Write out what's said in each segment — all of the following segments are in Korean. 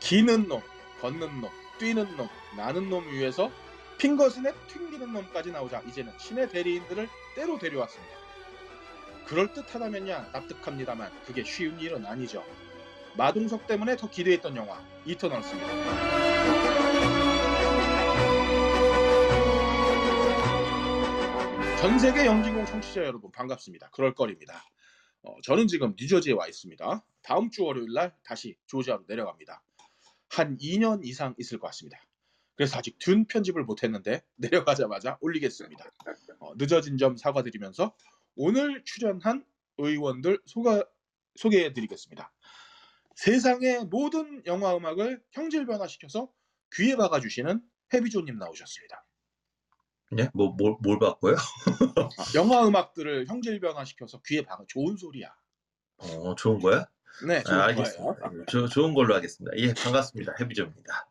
기는 놈, 걷는 놈, 뛰는 놈, 나는 놈 위에서 핑거스냅 튕기는 놈까지 나오자 이제는 신의 대리인들을 때로 데려왔습니다. 그럴듯하다면야 납득합니다만 그게 쉬운 일은 아니죠. 마동석 때문에 더 기대했던 영화 이터널스입니다. 전 세계 영진공 청취자 여러분 반갑습니다. 그럴거리입니다. 어, 저는 지금 뉴저지에 와 있습니다. 다음 주 월요일 날 다시 조지아로 내려갑니다. 한 2년 이상 있을 것 같습니다. 그래서 아직 둔 편집을 못했는데 내려가자마자 올리겠습니다. 어, 늦어진 점 사과드리면서 오늘 출연한 의원들 소가, 소개해드리겠습니다. 세상의 모든 영화 음악을 형질 변화시켜서 귀에 박아주시는 해비조님 나오셨습니다. 예? 뭐, 뭘, 뭘 바꿔요? 아, 영화 음악들을 형질 변화시켜서 귀에 박아 좋은 소리야. 어, 좋은 거야? 네, 좋은 아. 알겠습니다. 조, 좋은 걸로 하겠습니다. 예, 반갑습니다. 해비조입니다.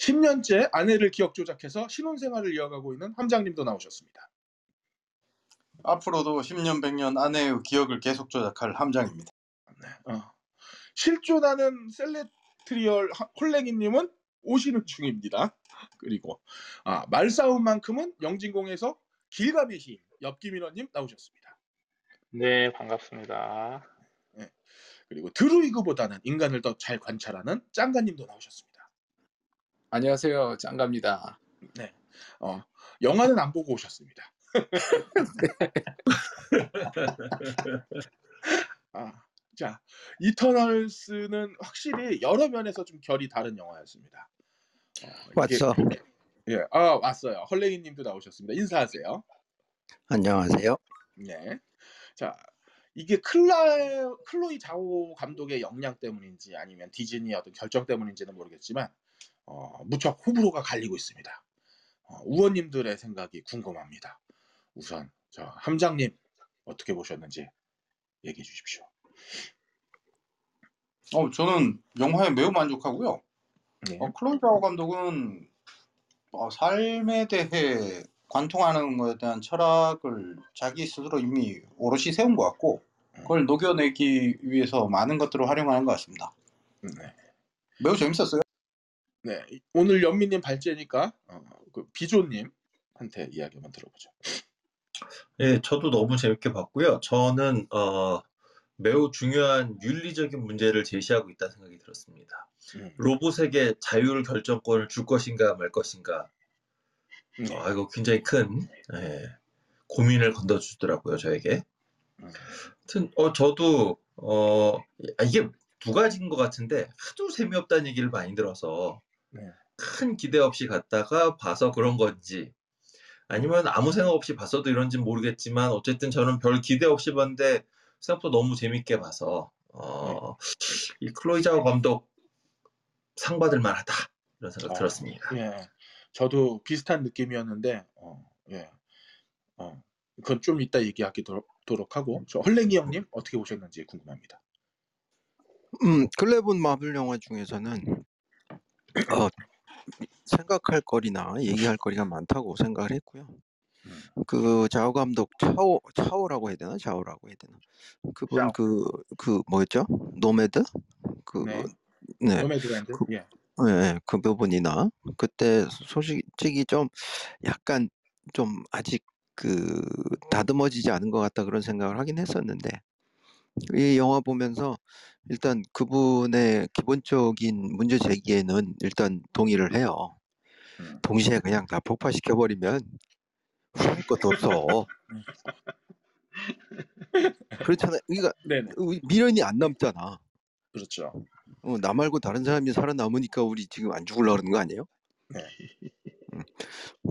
10년째 아내를 기억 조작해서 신혼 생활을 이어가고 있는 함장님도 나오셨습니다. 앞으로도 10년 100년 아내의 기억을 계속 조작할 함장입니다. 네, 어. 실존하는 Celestial 하- 홀랭이님은 오시는 중입니다. 그리고 아, 말싸움만큼은 영진공에서 길가메 시인 엽기민원님 나오셨습니다. 네, 반갑습니다. 그리고 드루이그보다는 인간을 더 잘 관찰하는 짱가님도 나오셨습니다. 안녕하세요. 짱갑니다. 어, 영화는 안 보고 오셨습니다. 아, 자, 이터널스는 확실히 여러 면에서 좀 결이 다른 영화였습니다. 어, 이게- 왔어. 예, 아 왔어요. 헐레이님도 나오셨습니다. 인사하세요. 안녕하세요. 네. 자, 이게 클라 클로이 자오 감독의 역량 때문인지 아니면 디즈니의 어떤 결정 때문인지는 모르겠지만 어, 무척 호불호가 갈리고 있습니다. 어, 우원님들의 생각이 궁금합니다. 우선 저 함장님 어떻게 보셨는지 얘기해 주십시오. 어, 저는 영화에 매우 만족하고요. 네. 어, 클로이자오 감독은 어, 삶에 대해 관통하는 것에 대한 철학을 자기 스스로 이미 오롯이 세운 것 같고 그걸 녹여내기 위해서 많은 것들을 활용하는 것 같습니다. 네. 매우 재밌었어요. 네. 오늘 연민님 발제니까 어, 그 비조님한테 이야기 한번 들어보죠. 예, 저도 너무 재밌게 봤고요. 저는, 어, 매우 중요한 윤리적인 문제를 제시하고 있다는 생각이 들었습니다. 음, 로봇에게 자율 결정권을 줄 것인가 말 것인가. 네. 아, 이거 굉장히 큰, 예, 고민을 건져주더라고요, 저에게. 음, 하여튼, 어, 저도, 어, 아, 이게 두 가지인 것 같은데, 하도 재미없다는 얘기를 많이 들어서, 네. 큰 기대 없이 갔다가 봐서 그런 건지, 아니면 아무 생각 없이 봤어도 이런지 모르겠지만, 어쨌든 저는 별 기대 없이 봤는데, 생각보다 너무 재밌게 봐서, 어, 이 클로이자오 감독 상 받을 만하다. 이런 생각 어, 들었습니다. 예. 저도 비슷한 느낌이었는데, 어, 예. 어, 그건 좀 이따 얘기하도록 하고, 저 헐랭이 형님 어떻게 보셨는지 궁금합니다. 음, 클레본 마블 영화 중에서는 어, 생각할 거리나 얘기할 거리가 많다고 생각을 했고요. 음. 그 자오 감독 차오 차오라고 해야 되나 자오라고 해야 되나 그분 자오. 그그 뭐였죠 Nomad 그 네. 네. Nomadland. 그- 예. 예, 예, 그 부분이나 그때 솔직히 좀 약간 좀 아직 그 다듬어지지 않은 것 같다 그런 생각을 하긴 했었는데 이 영화 보면서 일단 그분의 기본적인 문제 제기에는 일단 동의를 해요. 음. 동시에 그냥 다 폭파시켜 버리면 후회 것도 없어. 그렇잖아요. 그러니까 네네. 미련이 안 남잖아. 그렇죠. 어, 나 말고 다른 사람이 살아남으니까 우리 지금 안 죽으려고 그러는 거 아니에요? 네. 음.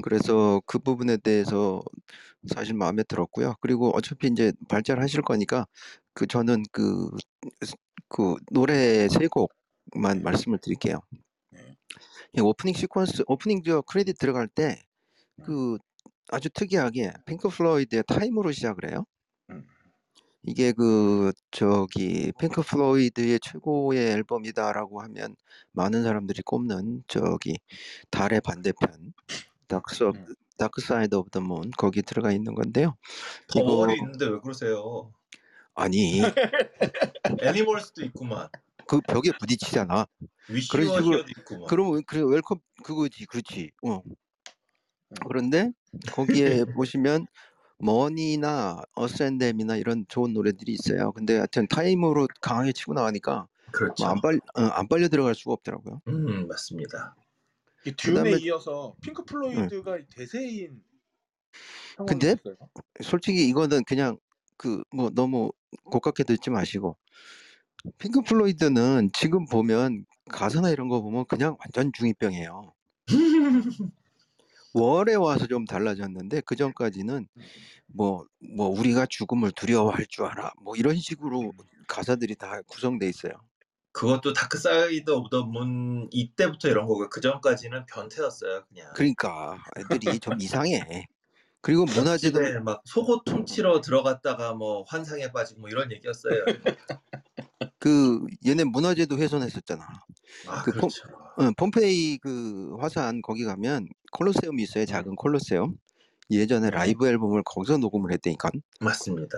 그래서 그 부분에 대해서 사실 마음에 들었고요. 그리고 어차피 이제 발제를 하실 거니까 그 저는 그, 그 노래 세 곡만 말씀을 드릴게요. 네. 이 오프닝 시퀀스, 오프닝 저 크레딧 들어갈 때 음. 그 아주 특이하게 핑크 플로이드의 Time으로 시작을 해요. 음. 이게 그 저기 핑크 플로이드의 최고의 앨범이다라고 하면 많은 사람들이 꼽는 저기 달의 반대편 Dark 음. Dark Side of the Moon 거기 들어가 있는 건데요. Wall이 있는데 왜 그러세요? 아니 Animals도 있구만. 그 벽에 부딪히잖아. 그런 식으로-. 그러면 그래 Welcome 그거지 그렇지. 어. 그런데 거기에 보시면 머니나 어센뎀이나 이런 좋은 노래들이 있어요. 근데 하여튼 Time으로 강하게 치고 나가니까 그렇죠. 뭐안 빨, 어, 안 빨려 들어갈 수가 없더라고요. 음 맞습니다. 이 즈음에 그다음에- 이어서 핑크 플로이드가 대세인 근데 상황이었어요. 솔직히 이거는 그냥 그 뭐 너무 고깝게 듣지 마시고 핑크 플로이드는 지금 보면 가사나 이런 거 보면 그냥 완전 중2병이에요. Wall에 와서 좀 달라졌는데 그 전까지는 뭐뭐 우리가 죽음을 두려워할 줄 알아 뭐 이런 식으로 가사들이 다 구성돼 있어요. 그것도 Dark Side of the Moon 이때부터 이런 거고 그 전까지는 변태였어요 그냥. 그러니까 애들이 좀 이상해. 그리고 문화재도 집에 막 속옷 훔치러 들어갔다가 뭐 환상에 빠지고 뭐 이런 얘기였어요. 그 얘네 문화재도 훼손했었잖아. 아그 폼- 그렇죠. 응, 폼페이 그 화산 거기 가면 콜로세움이 있어요. 작은 콜로세움. 예전에 라이브 앨범을 거기서 녹음을 했다니까. 맞습니다.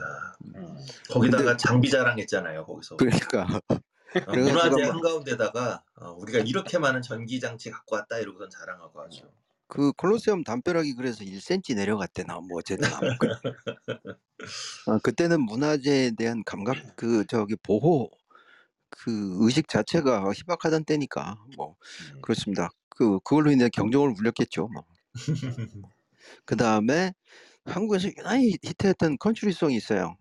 음. 거기다가 근데- 장비 자랑했잖아요 거기서. 그러니까 어, 문화재 막- 한가운데다가 어, 우리가 이렇게 많은 전기 장치 갖고 왔다 이러고선 자랑하고 하죠. 그 콜로세움 담벼락이 그래서 1cm 내려갔대나 뭐 어쨌든 아무튼. 어, 그때는 문화재에 대한 감각 그 저기 보호 그 의식 자체가 희박하던 때니까 뭐 음. 그렇습니다. 그 그걸로 인해 경종을 울렸겠죠. 뭐. 그 다음에 한국에서 유난히 히트했던 컨트리송이 있어요.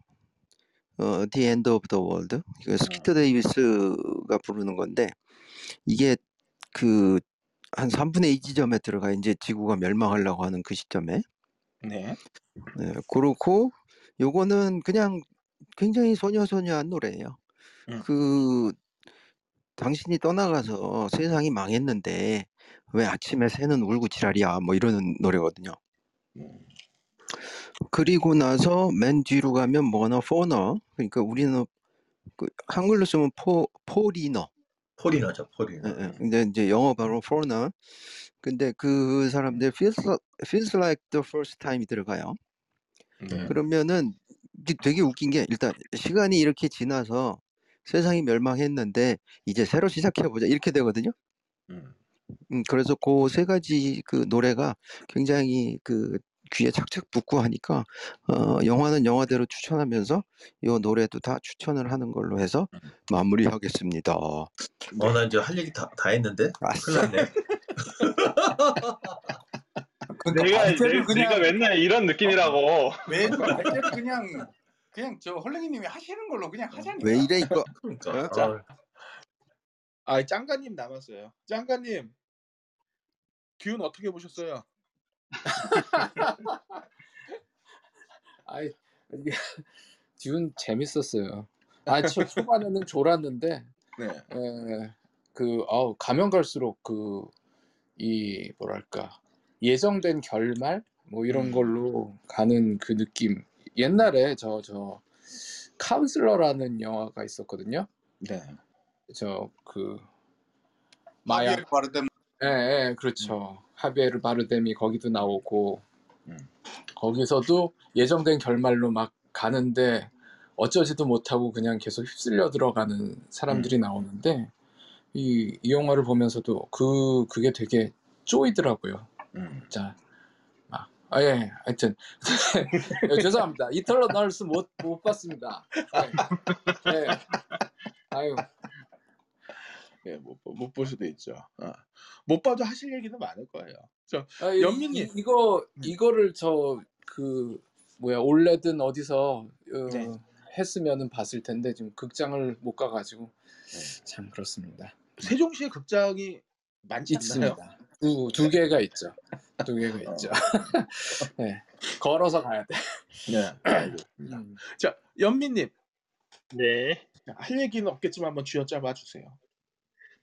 어, The End of the World. 그 스키터 데이비스가 부르는 건데 이게 그 한 3분의 2 지점에 들어가 이제 지구가 멸망하려고 하는 그 시점에 네. 네, 그렇고 요거는 그냥 굉장히 소녀소녀한 노래예요. 음. 그 당신이 떠나가서 세상이 망했는데 왜 아침에 새는 울고 지랄이야 뭐 이러는 노래거든요. 음. 그리고 나서 맨 뒤로 가면 뭐나 포너 그러니까 우리는 그 한글로 쓰면 포 포리너 포리너죠 포리너. 예, 예. 근데 이제 영어 바로 foreigner. 근데 그 사람들 feels, feels like the first time이 들어가요. 네. 그러면은 이게 되게 웃긴 게 일단 시간이 이렇게 지나서 세상이 멸망했는데 이제 새로 시작해 보자 이렇게 되거든요. 음. 음, 그래서 그 세 가지 그 노래가 굉장히 그 귀에 착착 붙고 하니까 어, 영화는 영화대로 추천하면서 이 노래도 다 추천을 하는 걸로 해서 마무리하겠습니다. 어 나 이제 할 얘기 다, 다 했는데 아싸. 큰일 났네. 그러니까 내가 내, 그냥 내가 맨날 이런 느낌이라고. 왜 발제를 그냥 그냥 저 헐랭이님이 하시는 걸로 그냥 하자니까. 왜 이래 이거? 그러니까. 어? 아, 아, 짱가님 남았어요. 짱가님 듀운 어떻게 보셨어요? 아이 듀운 재밌었어요. 아, 초, 초반에는 졸았는데 네. 에, 그 아우 가면 갈수록 그 이 뭐랄까 예정된 결말 뭐 이런 음. 걸로 가는 그 느낌. 옛날에 저 저 카운슬러라는 영화가 있었거든요. 네. 저 그 마약 마약 바르덴 예, 예, 그렇죠. 하비에르 바르뎀이 거기도 나오고 음. 거기서도 예정된 결말로 막 가는데 어쩌지도 못하고 그냥 계속 휩쓸려 들어가는 사람들이 나오는데 이, 이 영화를 보면서도 그 그게 되게 쪼이더라고요. 음. 자, 막, 아, 예, 하여튼 예, 죄송합니다. 이터널 널스 못, 못 봤습니다. 예, 예. 아유, 예, 못, 못 볼 수도 있죠. 어. 못 봐도 하실 얘기는 많을 거예요. 저 아, 이- 연민님. 이, 이거 음. 이거를 저 그 뭐야 올레든 어디서 어, 네. 했으면은 봤을 텐데 지금 극장을 못 가가지고 네. 참 그렇습니다. 세종시에 극장이 많지 않나요? 있습니다. 두, 두 개가 있죠. 두 개가 어. 있죠. 네. 걸어서 가야 돼. 네. 음. 자, 연민님 네. 할 얘기는 없겠지만 한번 쥐어짜봐 주세요.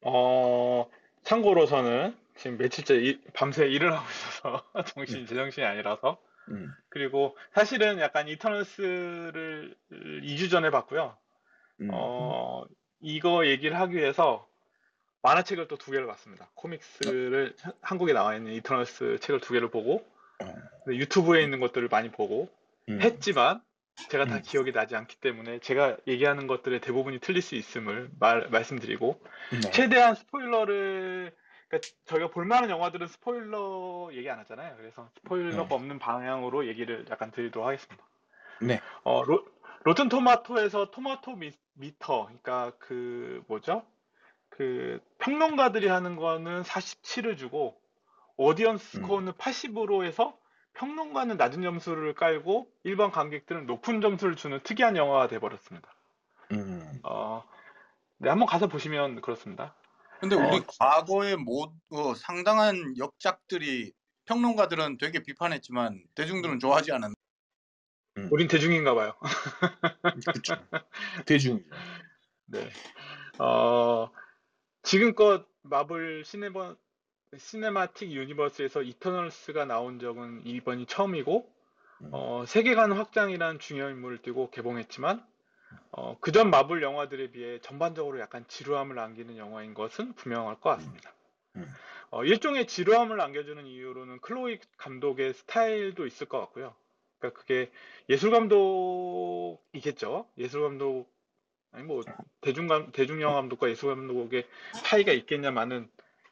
어, 참고로 저는 지금 며칠째 이- 밤새 일을 하고 있어서 정신 제정신이 아니라서 음. 그리고 사실은 약간 이터널스를 2주 전에 봤고요. 음. 어, 이거 얘기를 하기 위해서 만화책을 또 두 개를 봤습니다. 코믹스를 하- 한국에 나와 있는 이터널스 책을 두 개를 보고 어. 근데 유튜브에 있는 것들을 많이 보고 음. 했지만 제가 다 음. 기억이 나지 않기 때문에 제가 얘기하는 것들의 대부분이 틀릴 수 있음을 말, 말씀드리고 네. 최대한 스포일러를 그러니까 저희가 볼만한 영화들은 스포일러 얘기 안 하잖아요. 그래서 스포일러가 네. 없는 방향으로 얘기를 약간 드리도록 하겠습니다. 네. 어, 로, 로튼 토마토에서 토마토 미, 미터, 그러니까 그 뭐죠? 그 평론가들이 하는 거는 47을 주고 오디언스 음. 스코어는 80으로 해서 평론가는 낮은 점수를 깔고 일반 관객들은 높은 점수를 주는 특이한 영화가 돼버렸습니다. 음. 어, 네, 한번 가서 보시면 그렇습니다. 근데 어, 우리 과거에 모 어, 상당한 역작들이 평론가들은 되게 비판했지만 대중들은 좋아하지 않았나? 우린 대중인가 봐요. 그렇죠. 대중이죠. 네. 어, 지금껏 마블 시네버, Cinematic Universe에서 이터널스가 나온 적은 이번이 처음이고, 음. 어, 세계관 확장이라는 중요한 임무를 띠고 개봉했지만, 어, 그전 마블 영화들에 비해 전반적으로 약간 지루함을 안기는 영화인 것은 분명할 것 같습니다. 음. 어, 일종의 지루함을 안겨주는 이유로는 클로이 감독의 스타일도 있을 것 같고요. 그러니까 그게 예술 감독이겠죠. 예술 감독 아니 뭐 대중 감 대중 영화 감독과 예술 감독의 차이가 있겠냐마는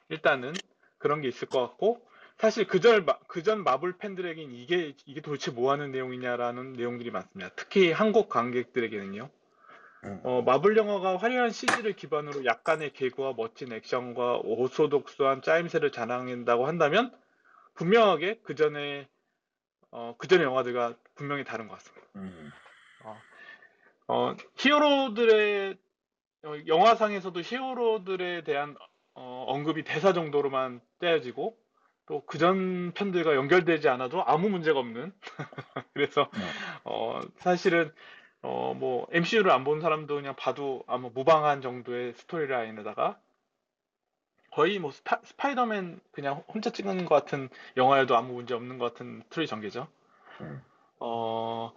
일단은 그런 게 있을 것 같고 사실 그전 마- 그전 마블 팬들에겐 이게 이게 도대체 뭐 하는 내용이냐라는 내용들이 많습니다. 특히 한국 관객들에게는요. 음. 어, 마블 영화가 화려한 CG를 기반으로 약간의 개그와 멋진 액션과 오소독수한 짜임새를 자랑한다고 한다면 분명하게 그 전에 어, 그 전의 영화들과 분명히 다른 것 같습니다. 음. 어, 히어로들의 어, 영화상에서도 히어로들에 대한 어, 언급이 대사 정도로만 때워지고 또 그전 편들과 연결되지 않아도 아무 문제가 없는 그래서 네. 어, 사실은 어, 뭐 MCU를 안 본 사람도 그냥 봐도 아마 무방한 정도의 스토리라인에다가 거의 뭐 스파, 스파이더맨 그냥 혼자 찍은 것 같은 영화여도 아무 문제 없는 것 같은 스토리 전개죠. 음. 어,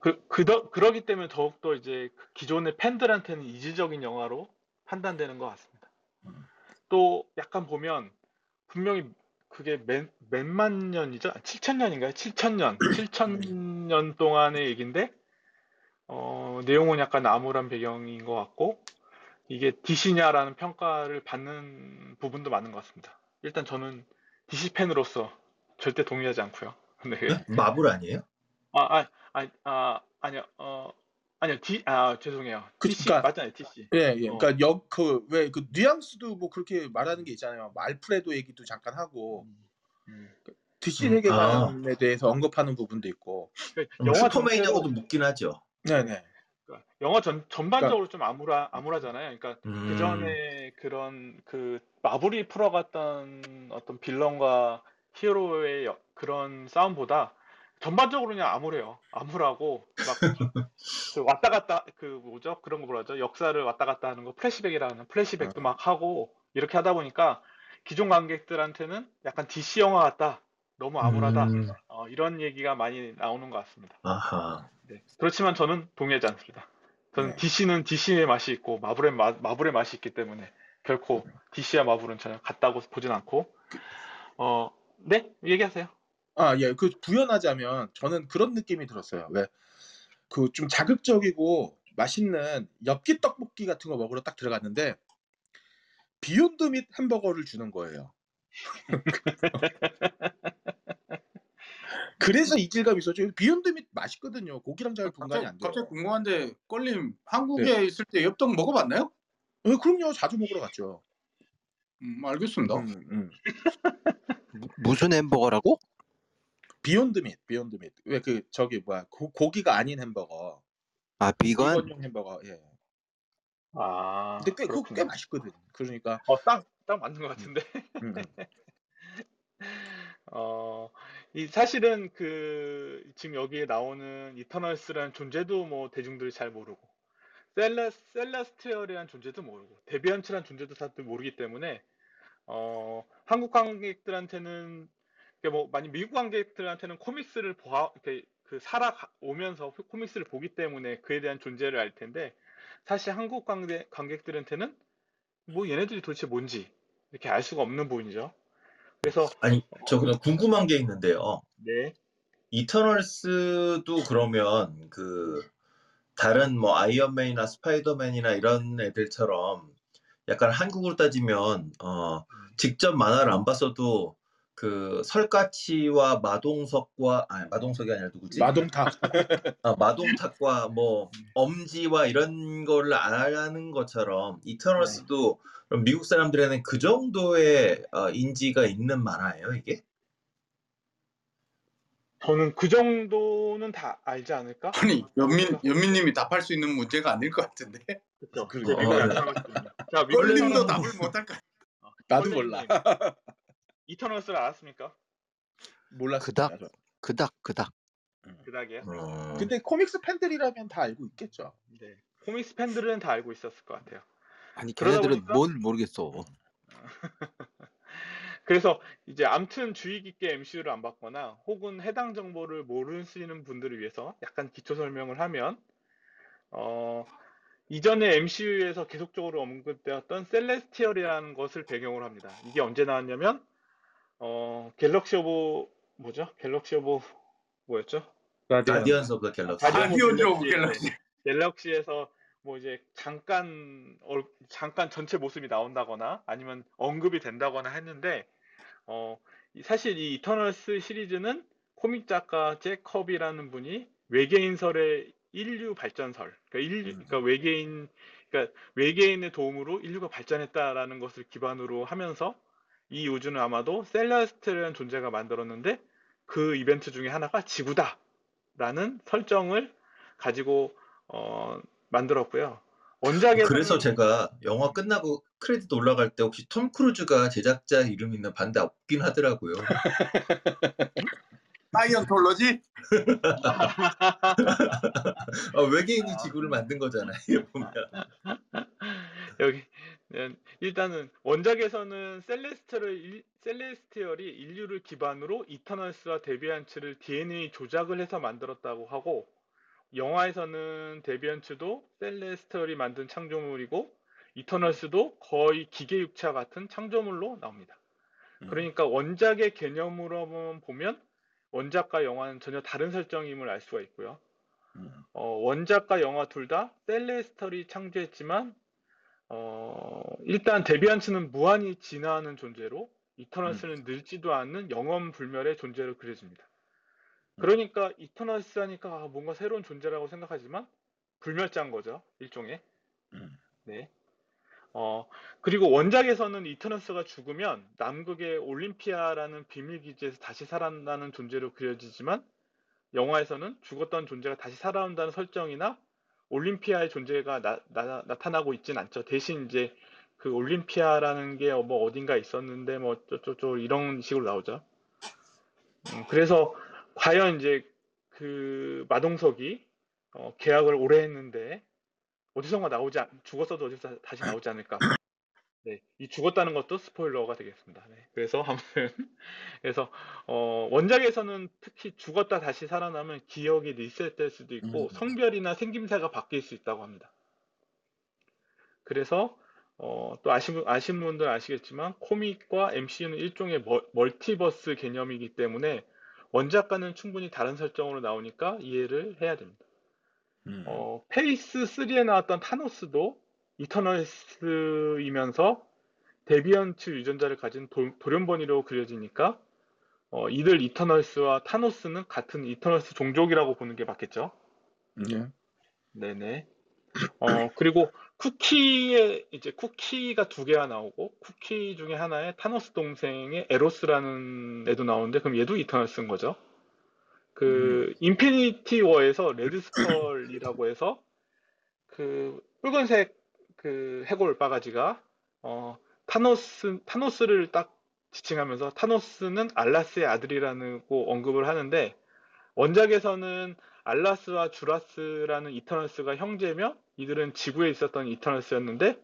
그, 그더, 그러기 때문에 더욱더 이제 그 기존의 팬들한테는 이질적인 영화로 판단되는 것 같습니다. 음. 또 약간 보면 분명히 그게 몇, 몇만 년이죠? 7천 년인가요? 7천 년, 7천 년 동안의 얘기인데 어, 내용은 약간 암울한 배경인 것 같고 이게 DC냐라는 평가를 받는 부분도 많은 것 같습니다. 일단 저는 DC 팬으로서 절대 동의하지 않고요. 네. 네? 마블 아니에요? 아, 아, 아, 아, 아니요, 어, 아니요, D, 아, 죄송해요. 그- DC, 그러니까- 맞잖아요, DC. 예, 예. 어. 그러니까 역 그 왜 그 뉘앙스도 뭐 그렇게 말하는 게 있잖아요. 뭐 알프레도 얘기도 잠깐 하고 음. DC 음, 세계관에 대해서 언급하는 부분도 있고. 그러니까 음, 영화 전체로- 묻긴 하죠. 네, 네. 그러니까 영화 전, 전반적으로 좀 암울하, 암울하잖아요. 그러니까 음, 그 전에 그런 그 마블이 풀어갔던 어떤 빌런과 히어로의 여- 그런 싸움보다 전반적으로 그냥 암울해요. 암울하고 막 그 왔다 갔다 그 뭐죠? 그런 거 뭐라죠? 역사를 왔다 갔다 하는 거 플래시백이라는 플래시백도 어. 막 하고 이렇게 하다 보니까 기존 관객들한테는 약간 DC 영화 같다. 너무 암울하다. 음, 어, 이런 얘기가 많이 나오는 것 같습니다. 아하. 네. 그렇지만 저는 동의하지 않습니다. 저는 네. DC는 DC의 맛이 있고 마블의 마, 마블의 맛이 있기 때문에 결코 DC와 마블은 전혀 같다고 보진 않고 어, 네? 얘기하세요. 아, 예. 그 부연하자면 저는 그런 느낌이 들었어요. 왜? 그 좀 자극적이고 맛있는 엽기 떡볶이 같은 거 먹으러 딱 들어갔는데 비욘드 밋 햄버거를 주는 거예요. 그래서 이질감이 있었죠. 비욘드 밋 맛있거든요. 고기랑 잘 분간이 갑자기, 안 돼요. 갑자기 궁금한데 껄림 한국에 있을 때 엽떡 먹어봤나요? 예, 그럼요. 자주 먹으러 갔죠. 음, 알겠습니다. 음, 음. 무- 무슨 햄버거라고? 비욘드 밋, 비욘드 밋. 왜 그 저기 뭐야 고, 고기가 아닌 햄버거, 아 비건? 비건용 햄버거. 예. 아, 근데 꽤, 그거 꽤 그렇군요. 맛있거든. 그러니까 어, 딱, 딱 맞는 것 같은데. 음, 음. 어, 이 사실은 그 지금 여기에 나오는 이터널스라는 존재도 뭐 대중들이 잘 모르고 셀레 셀레스티얼이라는 존재도 모르고 데비안츠라는 존재도 다들 모르기 때문에 어, 한국 관객들한테는 뭐 많이 미국 관객들한테는 코믹스를 보아 이렇게 그 살아오면서 코믹스를 보기 때문에 그에 대한 존재를 알 텐데 사실 한국 관객 관객들한테는 뭐 얘네들이 도대체 뭔지 이렇게 알 수가 없는 부분이죠. 그래서 아니, 저 그냥 궁금한 게 있는데요. 네. 이터널스도 그러면 그 다른 뭐 아이언맨이나 스파이더맨이나 이런 애들처럼 약간 한국으로 따지면 어 직접 만화를 안 봤어도 그 설가치와 마동석과 아니 마동석이 아니라 누구지? 마동탁. 아, 마동탁과 뭐 엄지와 이런 거를 아는 것처럼 이터널스도 그럼 미국 사람들에는 그 정도의 어, 인지가 있는 만화예요, 이게? 저는 그 정도는 다 알지 않을까? 아니 연민 연민님이 답할 수 있는 문제가 아닐 것 같은데. 그렇죠. 그- 제 어, 미국에 네. 안 살았거든요. 자, 연민도 미국에서는 답을 못할까? 나도 몰라. 이터널스를 알았습니까? 몰랐습니다. 그닥? 저. 그닥 그닥. 그닥이에요. 어, 근데 코믹스 팬들이라면 다 알고 있겠죠. 네. 코믹스 팬들은 다 알고 있었을 것 같아요. 아니 그러다 걔네들은 보니까- 뭘 모르겠어. 그래서 이제 암튼 주의 깊게 MCU를 안 봤거나 혹은 해당 정보를 모르시는 분들을 위해서 약간 기초 설명을 하면 어, 이전에 MCU에서 계속적으로 언급되었던 Celestial이라는 것을 배경으로 합니다. 이게 언제 나왔냐면 어, Galaxy of 뭐죠? Galaxy of 뭐였죠? Guardians of the Galaxy. Guardian Guardians of Galaxy. Galaxy. Galaxy에서 뭐 이제 잠깐 얼- 잠깐 전체 모습이 나온다거나 아니면 언급이 된다거나 했는데 어 이- 사실 이 이터널스 시리즈는 코믹 작가 잭 커비라는 분이 외계인설의 인류 발전설 그러니까 인류 그러니까 외계인 그러니까 외계인의 도움으로 인류가 발전했다라는 것을 기반으로 하면서 이 우주는 아마도 셀레스트라는 존재가 만들었는데 그 이벤트 중에 하나가 지구다라는 설정을 가지고 어, 만들었고요. 원작에서는 그래서 제가 영화 끝나고 크레딧 올라갈 때 혹시 톰 크루즈가 제작자 이름 있는가 봤는데 없긴 하더라고요. 사이언톨로지? 아, 외계인이 지구를 만든 거잖아요. 보면. 여기 네, 일단은 원작에서는 셀레스트를 일- 셀레스티얼이 인류를 기반으로 이터널스와 데비안츠를 DNA 조작을 해서 만들었다고 하고 영화에서는 데비안츠도 셀레스티얼이 만든 창조물이고 이터널스도 거의 기계 육체와 같은 창조물로 나옵니다. 음. 그러니까 원작의 개념으로만 보면 원작과 영화는 전혀 다른 설정임을 알 수가 있고요. 음. 어, 원작과 영화 둘 다 셀레스터리 창조했지만 어, 일단 데비안츠는 무한히 진화하는 존재로 이터널스는 늙지도 않는 영원 불멸의 존재로 그려집니다. 그러니까 이터널스 하니까 아, 뭔가 새로운 존재라고 생각하지만 불멸자인 거죠 일종의. 음. 네. 어, 그리고 원작에서는 이터널스가 죽으면 남극의 올림피아라는 비밀 기지에서 다시 살아나는 존재로 그려지지만 영화에서는 죽었던 존재가 다시 살아온다는 설정이나 올림피아의 존재가 나, 타나고 있진 않죠. 대신 이제 그 올림피아라는 게 뭐 어딘가 있었는데 뭐 어쩌고저쩌고 이런 식으로 나오죠. 음, 그래서 과연 이제 그 마동석이 어, 계약을 오래 했는데 어디선가 나오지 않, 죽었어도 어디서 다시 나오지 않을까. 네, 이 죽었다는 것도 스포일러가 되겠습니다. 네, 그래서 아무튼 그래서 어, 원작에서는 특히 죽었다 다시 살아나면 기억이 리셋될 수도 있고 음. 성별이나 생김새가 바뀔 수 있다고 합니다. 그래서 어, 또 아시는 아시는 분들 아시겠지만 코믹과 MCU는 일종의 멀, 멀티버스 개념이기 때문에 원작과는 충분히 다른 설정으로 나오니까 이해를 해야 됩니다. 음. 어, Phase 3에 나왔던 타노스도 이터널스이면서 데비안츠 유전자를 가진 도, 돌연변이로 그려지니까 어, 이들 이터널스와 타노스는 같은 이터널스 종족이라고 보는 게 맞겠죠? 예. 네네. 어, 그리고 쿠키에 이제 쿠키가 두 개가 나오고 쿠키 중에 하나에 타노스 동생의 에로스라는 애도 나오는데 그럼 얘도 이터널스인 거죠. 그 인피니티 워에서 레드 스컬이라고 해서 그 붉은색 그 해골 바가지가 어 타노스 타노스를 딱 지칭하면서 타노스는 알라스의 아들이라고 언급을 하는데 원작에서는 알라스와 주라스라는 이터널스가 형제며 이들은 지구에 있었던 이터널스였는데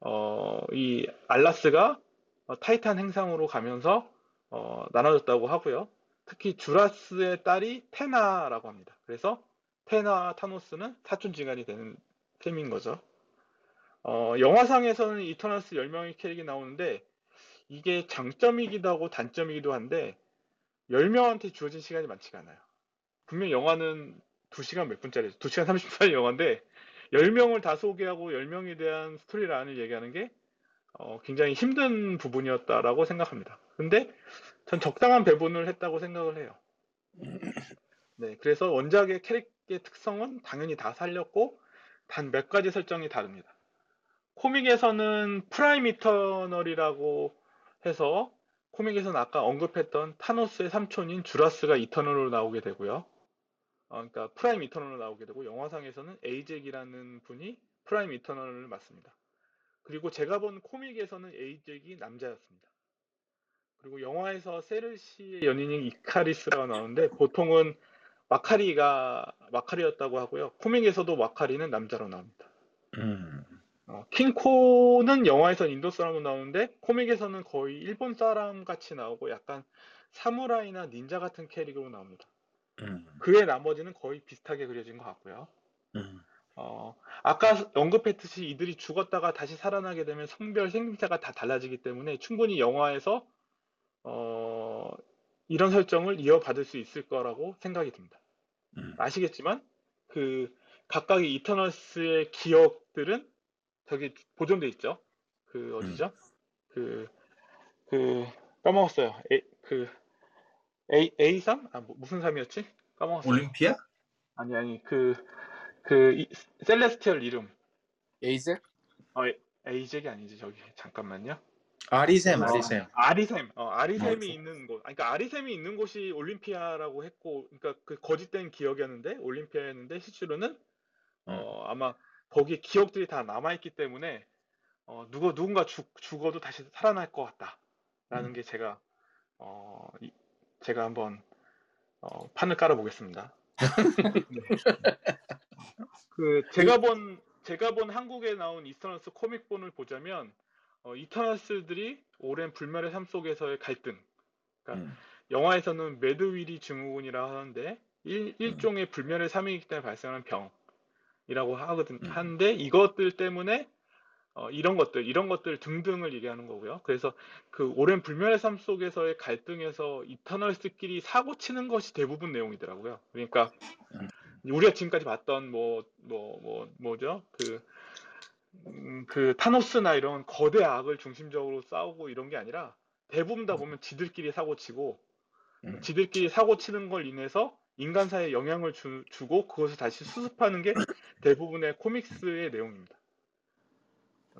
어, 이 알라스가 어, 타이탄 행성으로 가면서 어, 나눠졌다고 하고요. 특히 주라스의 딸이 테나라고 합니다. 그래서 테나 타노스는 사촌지간이 되는 셈인 거죠. 어, 영화상에서는 이터널스 10명의 캐릭이 나오는데 이게 장점이기도 하고 단점이기도 한데 10명한테 주어진 시간이 많지가 않아요. 분명 영화는 2시간 몇 분짜리 2시간 30분짜리 영화인데 10명을 다 소개하고 10명에 대한 스토리라인을 얘기하는 게 어, 굉장히 힘든 부분이었다라고 생각합니다. 근데 전 적당한 배분을 했다고 생각을 해요. 네, 그래서 원작의 캐릭의 특성은 당연히 다 살렸고 단 몇 가지 설정이 다릅니다. 코믹에서는 Prime Eternal이라고 해서 코믹에서는 아까 언급했던 타노스의 삼촌인 주라스가 Eternal로 나오게 되고요. 어, 그러니까 Prime Eternal로 나오게 되고 영화상에서는 에이젝이라는 분이 Prime Eternal을 맡습니다. 그리고 제가 본 코믹에서는 에이젝이 남자였습니다. 그리고 영화에서 세르시의 연인인 이카리스라고 나오는데 보통은 마카리가 마카리였다고 하고요. 코믹에서도 마카리는 남자로 나옵니다. 음. 어, 킹코는 영화에선 인도 사람으로 나오는데 코믹에서는 거의 일본 사람 같이 나오고 약간 사무라이나 닌자 같은 캐릭으로 나옵니다. 음. 그의 나머지는 거의 비슷하게 그려진 것 같고요. 음. 어, 아까 언급했듯이 이들이 죽었다가 다시 살아나게 되면 성별 생김새가 다 달라지기 때문에 충분히 영화에서 어, 이런 설정을 이어받을 수 있을 거라고 생각이 듭니다. 음. 아시겠지만 그 각각의 이터널스의 기억들은 저기 보존돼 있죠. 그 어디죠? 그, 그 까먹었어요. 에, 그 A A3? 아 뭐, 무슨 3이었지? 까먹었어요. 올림피아? 아니 아니 그그 이- 셀레스티얼 이름. 에이젝? 어 에- 에이젝이 아니지 저기 잠깐만요. 아리셈, 어, 아리셈. 아리셈. 어, 아리셈이 아리셈. 있는 곳. 그러니까 아리셈이 있는 곳이 올림피아라고 했고, 그러니까 그 거짓된 기억이었는데 올림피아였는데 실제로는 어, 아마 거기 기억들이 다 남아 있기 때문에 어, 누가 누군가 죽, 죽어도 다시 살아날 것 같다라는 음. 게 제가 어, 이- 제가 한번 어, 판을 깔아 보겠습니다. 그 제가 본 제가 본 한국에 나온 이터널스 코믹본을 보자면 어, 이터널스들이 오랜 불멸의 삶 속에서의 갈등. 그러니까 음. 영화에서는 매드위리 증후군이라 하는데 일, 일종의 불멸의 삶이기 때문에 발생하는 병 이라고 하거든 음. 한데 이것들 때문에 어, 이런 것들 이런 것들 등등을 얘기하는 거고요. 그래서 그 오랜 불멸의 삶 속에서의 갈등에서 이터널스끼리 사고 치는 것이 대부분 내용이더라고요. 그러니까 음. 우리가 지금까지 봤던 뭐 뭐 뭐 뭐, 죠 그, 음, 그 타노스나 이런 거대 악을 중심적으로 싸우고 이런 게 아니라 대부분 다 보면 지들끼리 사고 치고 음. 지들끼리 사고 치는 걸 인해서 인간사에 영향을 주, 주고 그것을 다시 수습하는 게 대부분의 코믹스의 내용입니다.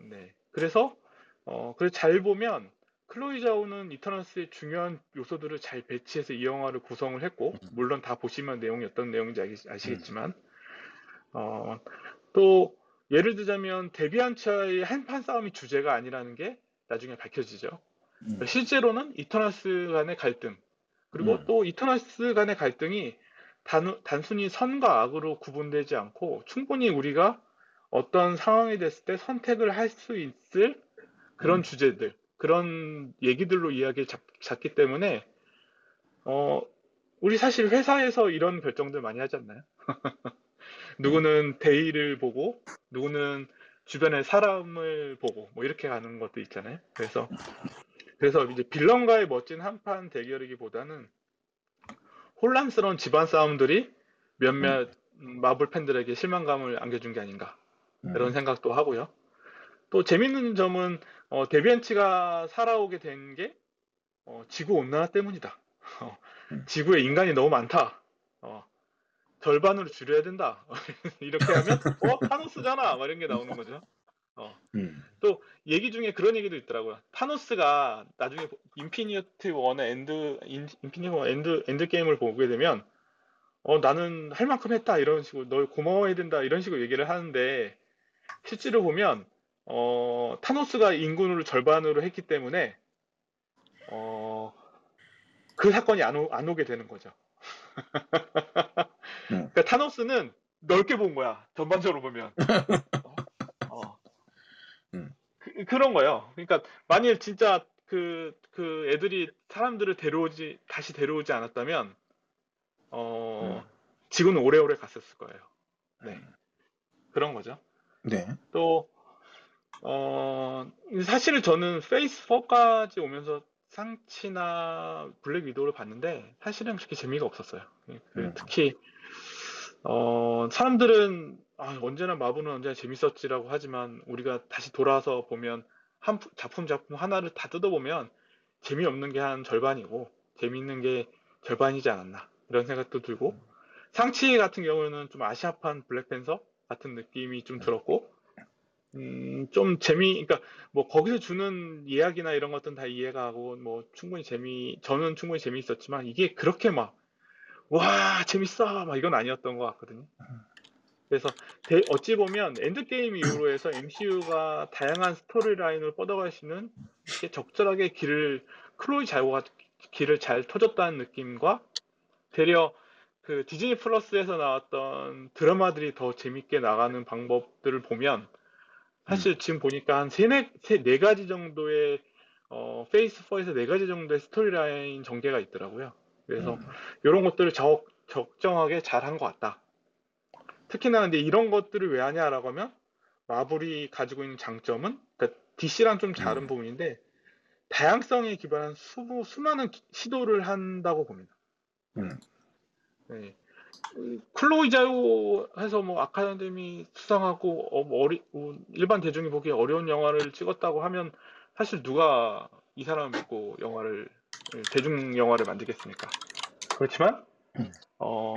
네. 그래서 어, 그래서 잘 보면 클로이 자오는 이터널스의 중요한 요소들을 잘 배치해서 이 영화를 구성을 했고 물론 다 보시면 내용이 어떤 내용인지 아시, 아시겠지만 어, 또 예를 들자면 데비안츠와의 한판 싸움이 주제가 아니라는 게 나중에 밝혀지죠. 음. 실제로는 이터널스 간의 갈등 그리고 음. 또 이터널스 간의 갈등이 단, 단순히 선과 악으로 구분되지 않고 충분히 우리가 어떤 상황이 됐을 때 선택을 할 수 있을 그런 음. 주제들, 그런 얘기들로 이야기를 잡, 잡기 때문에, 어, 우리 사실 회사에서 이런 결정들 많이 하지 않나요? 누구는 대의를 보고, 누구는 주변의 사람을 보고, 뭐 이렇게 가는 것도 있잖아요. 그래서, 그래서 이제 빌런과의 멋진 한판 대결이기보다는 혼란스러운 집안 싸움들이 몇몇 음, 마블 팬들에게 실망감을 안겨준 게 아닌가. 음. 이런 생각도 하고요. 또 재밌는 점은 어, 데비안츠가 살아오게 된게 어, 지구 온난화 때문이다. 어, 음. 지구에 인간이 너무 많다. 어, 절반으로 줄여야 된다. 이렇게 하면 어 타노스잖아. 막 이런 게 나오는 거죠. 음. 얘기 중에 그런 얘기도 있더라고요. 타노스가 나중에 인피니티 워의 엔드 인, 인피니티 워 엔드 엔드 게임을 보게 되면 어 나는 할 만큼 했다 이런 식으로 널 고마워해야 된다 이런 식으로 얘기를 하는데 실제로 보면 어 타노스가 인구를 절반으로 했기 때문에 어 그 사건이 안, 오, 안 오게 되는 거죠. 음. 그러니까 타노스는 넓게 본 거야 전반적으로 보면. 음. 그, 그런 거예요. 그러니까 만일 진짜 그, 그 애들이 사람들을 데려오지 다시 데려오지 않았다면 어 음. 지구는 오래오래 갔었을 거예요. 네 그런 거죠. 네. 또 어, 사실 저는 Phase 4까지 오면서 샹치나 블랙 위도우를 봤는데 사실은 그렇게 재미가 없었어요. 그 음. 특히 어, 사람들은 아, 언제나 마블은 언제나 재밌었지라고 하지만 우리가 다시 돌아서 보면 한 푸- 작품 작품 하나를 다 뜯어보면 재미없는 게 한 절반이고 재미있는 게 절반이지 않았나 이런 생각도 들고 샹치 같은 경우는 좀 아시아판 블랙팬서 같은 느낌이 좀 들었고 음, 좀 재미, 그러니까 뭐 거기서 주는 이야기나 이런 것들은 다 이해가 하고 뭐 충분히 재미, 저는 충분히 재미있었지만 이게 그렇게 막 와, 재밌어! 막 이건 아니었던 것 같거든요. 그래서 대- 어찌 보면 엔드게임 이후로 해서 MCU가 다양한 storyline을 뻗어갈 수 있는 이렇게 적절하게 길을 클로이 자오가 길을 잘 터줬다는 느낌과 되려 그 디즈니 플러스에서 나왔던 드라마들이 더 재밌게 나가는 방법들을 보면 사실 지금 보니까 한 세네 세, 네 가지 정도의 어, Phase 4에서 네 가지 정도의 스토리라인 전개가 있더라고요. 그래서 음. 이런 것들을 적, 적정하게 잘 한 것 같다. 특히나 근데 이런 것들을 왜 하냐라고 하면 마블이 가지고 있는 장점은 그러니까 DC랑 좀 다른 음. 부분인데 다양성에 기반한 수, 수많은 기- 시도를 한다고 봅니다. 음. 네. 음, 클로이 자오 해서 뭐 아카데미 수상하고 어, 뭐 어리, 어, 일반 대중이 보기 어려운 영화를 찍었다고 하면 사실 누가 이 사람을 믿고 영화를 예, 대중 영화를 만들겠습니까? 그렇지만 음. 어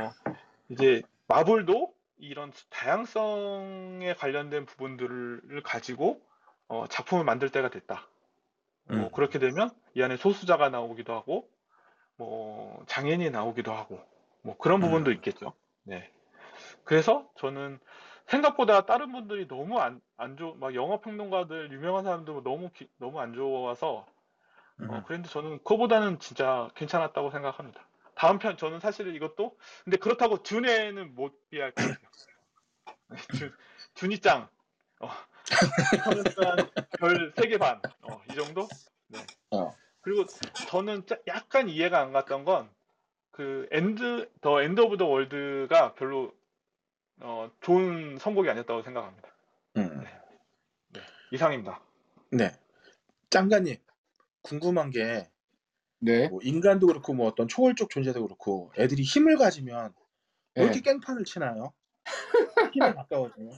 이제 마블도 이런 다양성에 관련된 부분들을 가지고 어, 작품을 만들 때가 됐다. 뭐 음. 그렇게 되면 이 안에 소수자가 나오기도 하고 뭐 장애인이 나오기도 하고 뭐 그런 부분도 음. 있겠죠. 네. 그래서 저는 생각보다 다른 분들이 너무 안, 안 좋, 막 영화 평론가들, 유명한 사람들 너무, 기- 너무 안 좋아서, 음. 어, 그런데 저는 그거보다는 진짜 괜찮았다고 생각합니다. 다음 편, 저는 사실 이것도, 근데 그렇다고 듄에는 못 비할 것 같아요. 듄, 듄이 짱. 어, 저는 별 3개 반. 어, 이 정도? 네. 어. 그리고 저는 짜- 약간 이해가 안 갔던 건, 그 End The End of the World가 별로 어, 좋은 선곡이 아니었다고 생각합니다. 음. 이상입니다. 네. 짱가님 궁금한 게 네. 뭐 인간도 그렇고 뭐 어떤 초월적 존재도 그렇고 애들이 힘을 가지면 왜 이렇게 네. 깽판을 치나요? 힘에 가까워져요.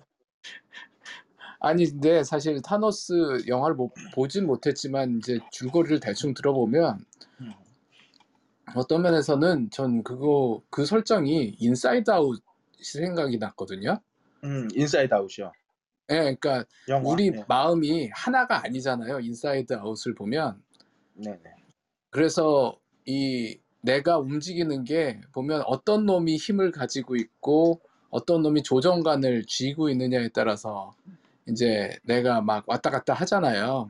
아니 근데 사실 타노스 영화를 못, 보진 못했지만 이제 줄거리를 대충 들어보면 음. 어떤 면에서는 전 그거 그 설정이 인사이드 아웃 생각이 났거든요. 음, 인사이드 아웃이요. 예, 그러니까 영화. 우리 네. 마음이 하나가 아니잖아요. 인사이드 아웃을 보면. 네 네. 그래서 이 내가 움직이는 게 보면 어떤 놈이 힘을 가지고 있고 어떤 놈이 조정관을 쥐고 있느냐에 따라서 이제 내가 막 왔다 갔다 하잖아요.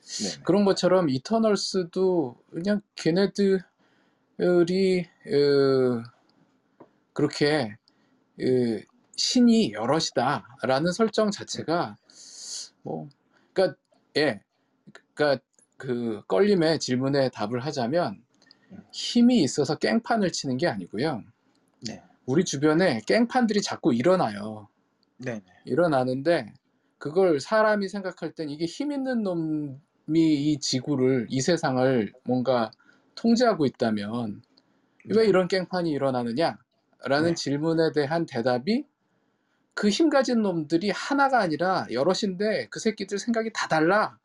네네. 그런 것처럼 이터널스도 그냥 걔네들이 어, 그렇게 어, 신이 여럿이다라는 설정 자체가 뭐 그러니까 예 그러니까 그 껄림의 질문에 답을 하자면 힘이 있어서 깽판을 치는 게 아니고요. 네. 우리 주변에 깽판들이 자꾸 일어나요. 네네. 일어나는데 그걸 사람이 생각할 땐 이게 힘 있는 놈이 이 지구를 이 세상을 뭔가 통제하고 있다면 왜 이런 깽판이 일어나느냐라는 네. 질문에 대한 대답이 그 힘 가진 놈들이 하나가 아니라 여럿인데 그 새끼들 생각이 다 달라.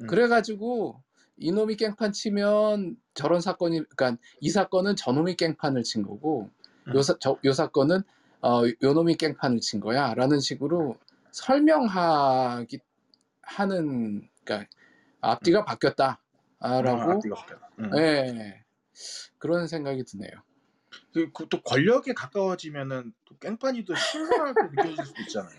음. 그래가지고 이놈이 깽판 치면 저런 사건이 그러니까 이 사건은 저놈이 깽판을 친 거고 음. 요, 사, 저, 요 사건은 어, 요놈이 깽판을 친 거야 라는 식으로 설명하기 하는 그러니까 앞뒤가 바뀌었다 아, 아, 라고 앞뒤가 바뀌었다. 음. 예, 그런 생각이 드네요 그, 그, 또 권력에 가까워지면은 또 깽판이 더 신선하게 느껴질 수도 있잖아요.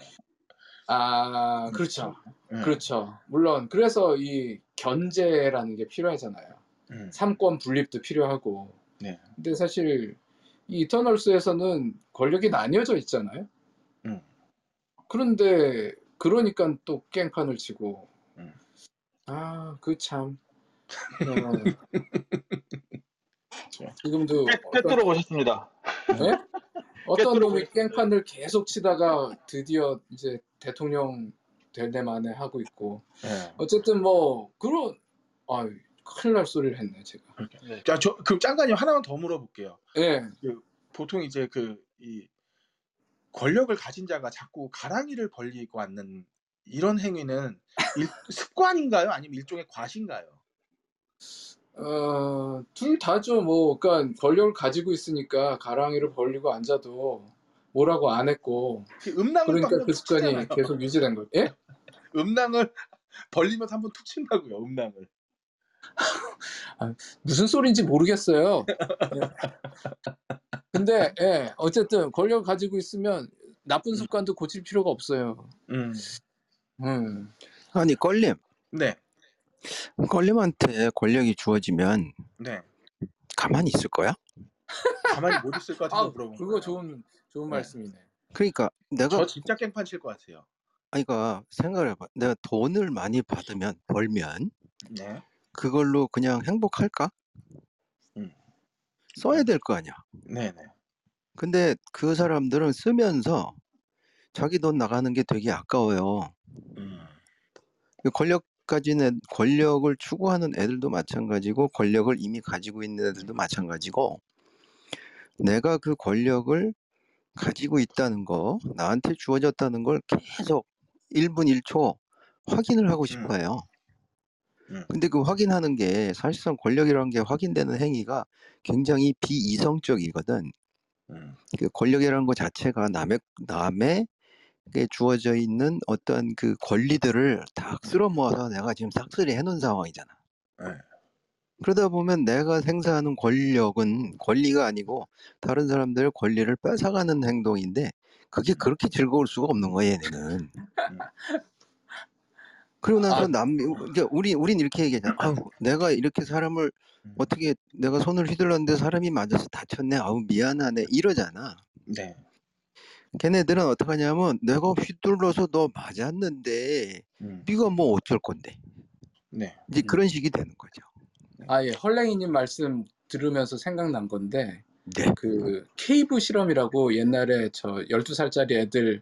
아 그렇죠 음. 그렇죠 물론 그래서 이 견제라는 게 필요하잖아요 음. 삼권 분립도 필요하고 네. 근데 사실 이 이터널스에서는 권력이 나뉘어져 있잖아요. 음. 그런데 그러니까 또 깽판을 치고 음. 아그 참 지금도 어떤, 꿰뚫어 보셨습니다. 네? 어떤 놈이. 깽판을 계속 치다가 드디어 이제 대통령 될내 만에 하고 있고 네. 어쨌든 뭐 그런 아 큰일 날 소리를 했네 제가. 네. 자, 저 그럼 짱가님 하나만 더 물어볼게요. 예. 보통 이제 그 이 권력을 가진 자가 자꾸 가랑이를 벌리고 앉는 이런 행위는 일- 습관인가요? 아니면 일종의 과신가요? 어, 둘 다죠. 뭐, 그러니까 권력을 가지고 있으니까 가랑이를 벌리고 앉아도 뭐라고 안 했고, 그 음낭을 그러니까 한번 그 툭 습관이 치잖아요. 계속 유지된 거예요. 예? 음낭을 벌리면 서 한번 툭 친다고요. 음낭을. 무슨 소리인지 모르겠어요. 예. 근데 예, 어쨌든 권력을 가지고 있으면 나쁜 습관도 고칠 필요가 없어요. 음. 음. 아니 껄림, 네. 껄림한테 권력이 주어지면 네. 가만히 있을 거야? 가만히 못 있을 것 같아서 아, 물어본 그거 거예요. 좋은 좋은 네. 말씀이네. 그러니까 내가 저 진짜 깽판 칠 것 같아요. 아니 그러니까 생각을 해봐. 내가 돈을 많이 받으면 벌면 네. 그걸로 그냥 행복할까? 음. 써야 될 거 아니야. 네네. 근데 그 사람들은 쓰면서 자기 돈 나가는 게 되게 아까워요. 음. 그 권력 애, 권력을 추구하는 애들도 마찬가지고 권력을 이미 가지고 있는 애들도 마찬가지고 내가 그 권력을 가지고 있다는 거 나한테 주어졌다는 걸 계속 1분 1초 확인을 하고 싶어요. 음. 근데 그 확인하는 게 사실상 권력이라는 게 확인되는 행위가 굉장히 비이성적이거든. 음. 그 권력이라는 것 자체가 남의 남의 게 주어져 있는 어떤 그 권리들을 다 쓸어 모아서 내가 지금 싹쓸이 해놓은 상황이잖아. 네. 그러다 보면 내가 행사하는 권력은 권리가 아니고 다른 사람들의 권리를 뺏어가는 행동인데 그게 그렇게 즐거울 수가 없는 거야 얘네는. 그리고 나서 아. 남 이제 우리 우린 이렇게 얘기하잖아. 아우 내가 이렇게 사람을 음. 어떻게 내가 손을 휘둘렀는데 사람이 맞아서 다쳤네. 아우 미안하네 이러잖아. 네. 걔네들은 어떻게 하냐면 내가 휘둘러서 너 맞았는데 음. 네가 뭐 어쩔 건데 네. 이제 음. 그런 식이 되는 거죠. 아 예, 헐랭이님 말씀 들으면서 생각난 건데 네. 그 케이브 실험이라고 옛날에 저 12살짜리 애들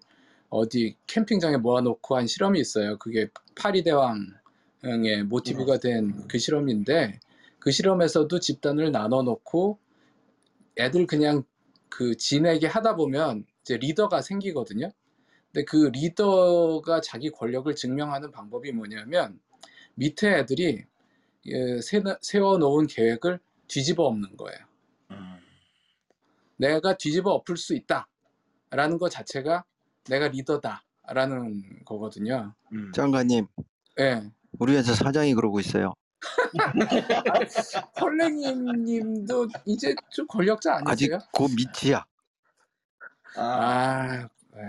어디 캠핑장에 모아놓고 한 실험이 있어요. 그게 파리 대왕의 모티브가 된 그 실험인데 그 실험에서도 집단을 나눠 놓고 애들 그냥 그 지내게 하다 보면 이제 리더가 생기거든요. 근데 그 리더가 자기 권력을 증명하는 방법이 뭐냐면 밑에 애들이 예, 세- 세워놓은 계획을 뒤집어 엎는 거예요. 음. 내가 뒤집어 엎을 수 있다라는 것 자체가 내가 리더다라는 거거든요. 음. 장관님 예. 우리 회사 사장이 그러고 있어요. 헐랭이님도 이제 좀 권력자 아직 아니세요? 그 밑이야. 아. 아, 예.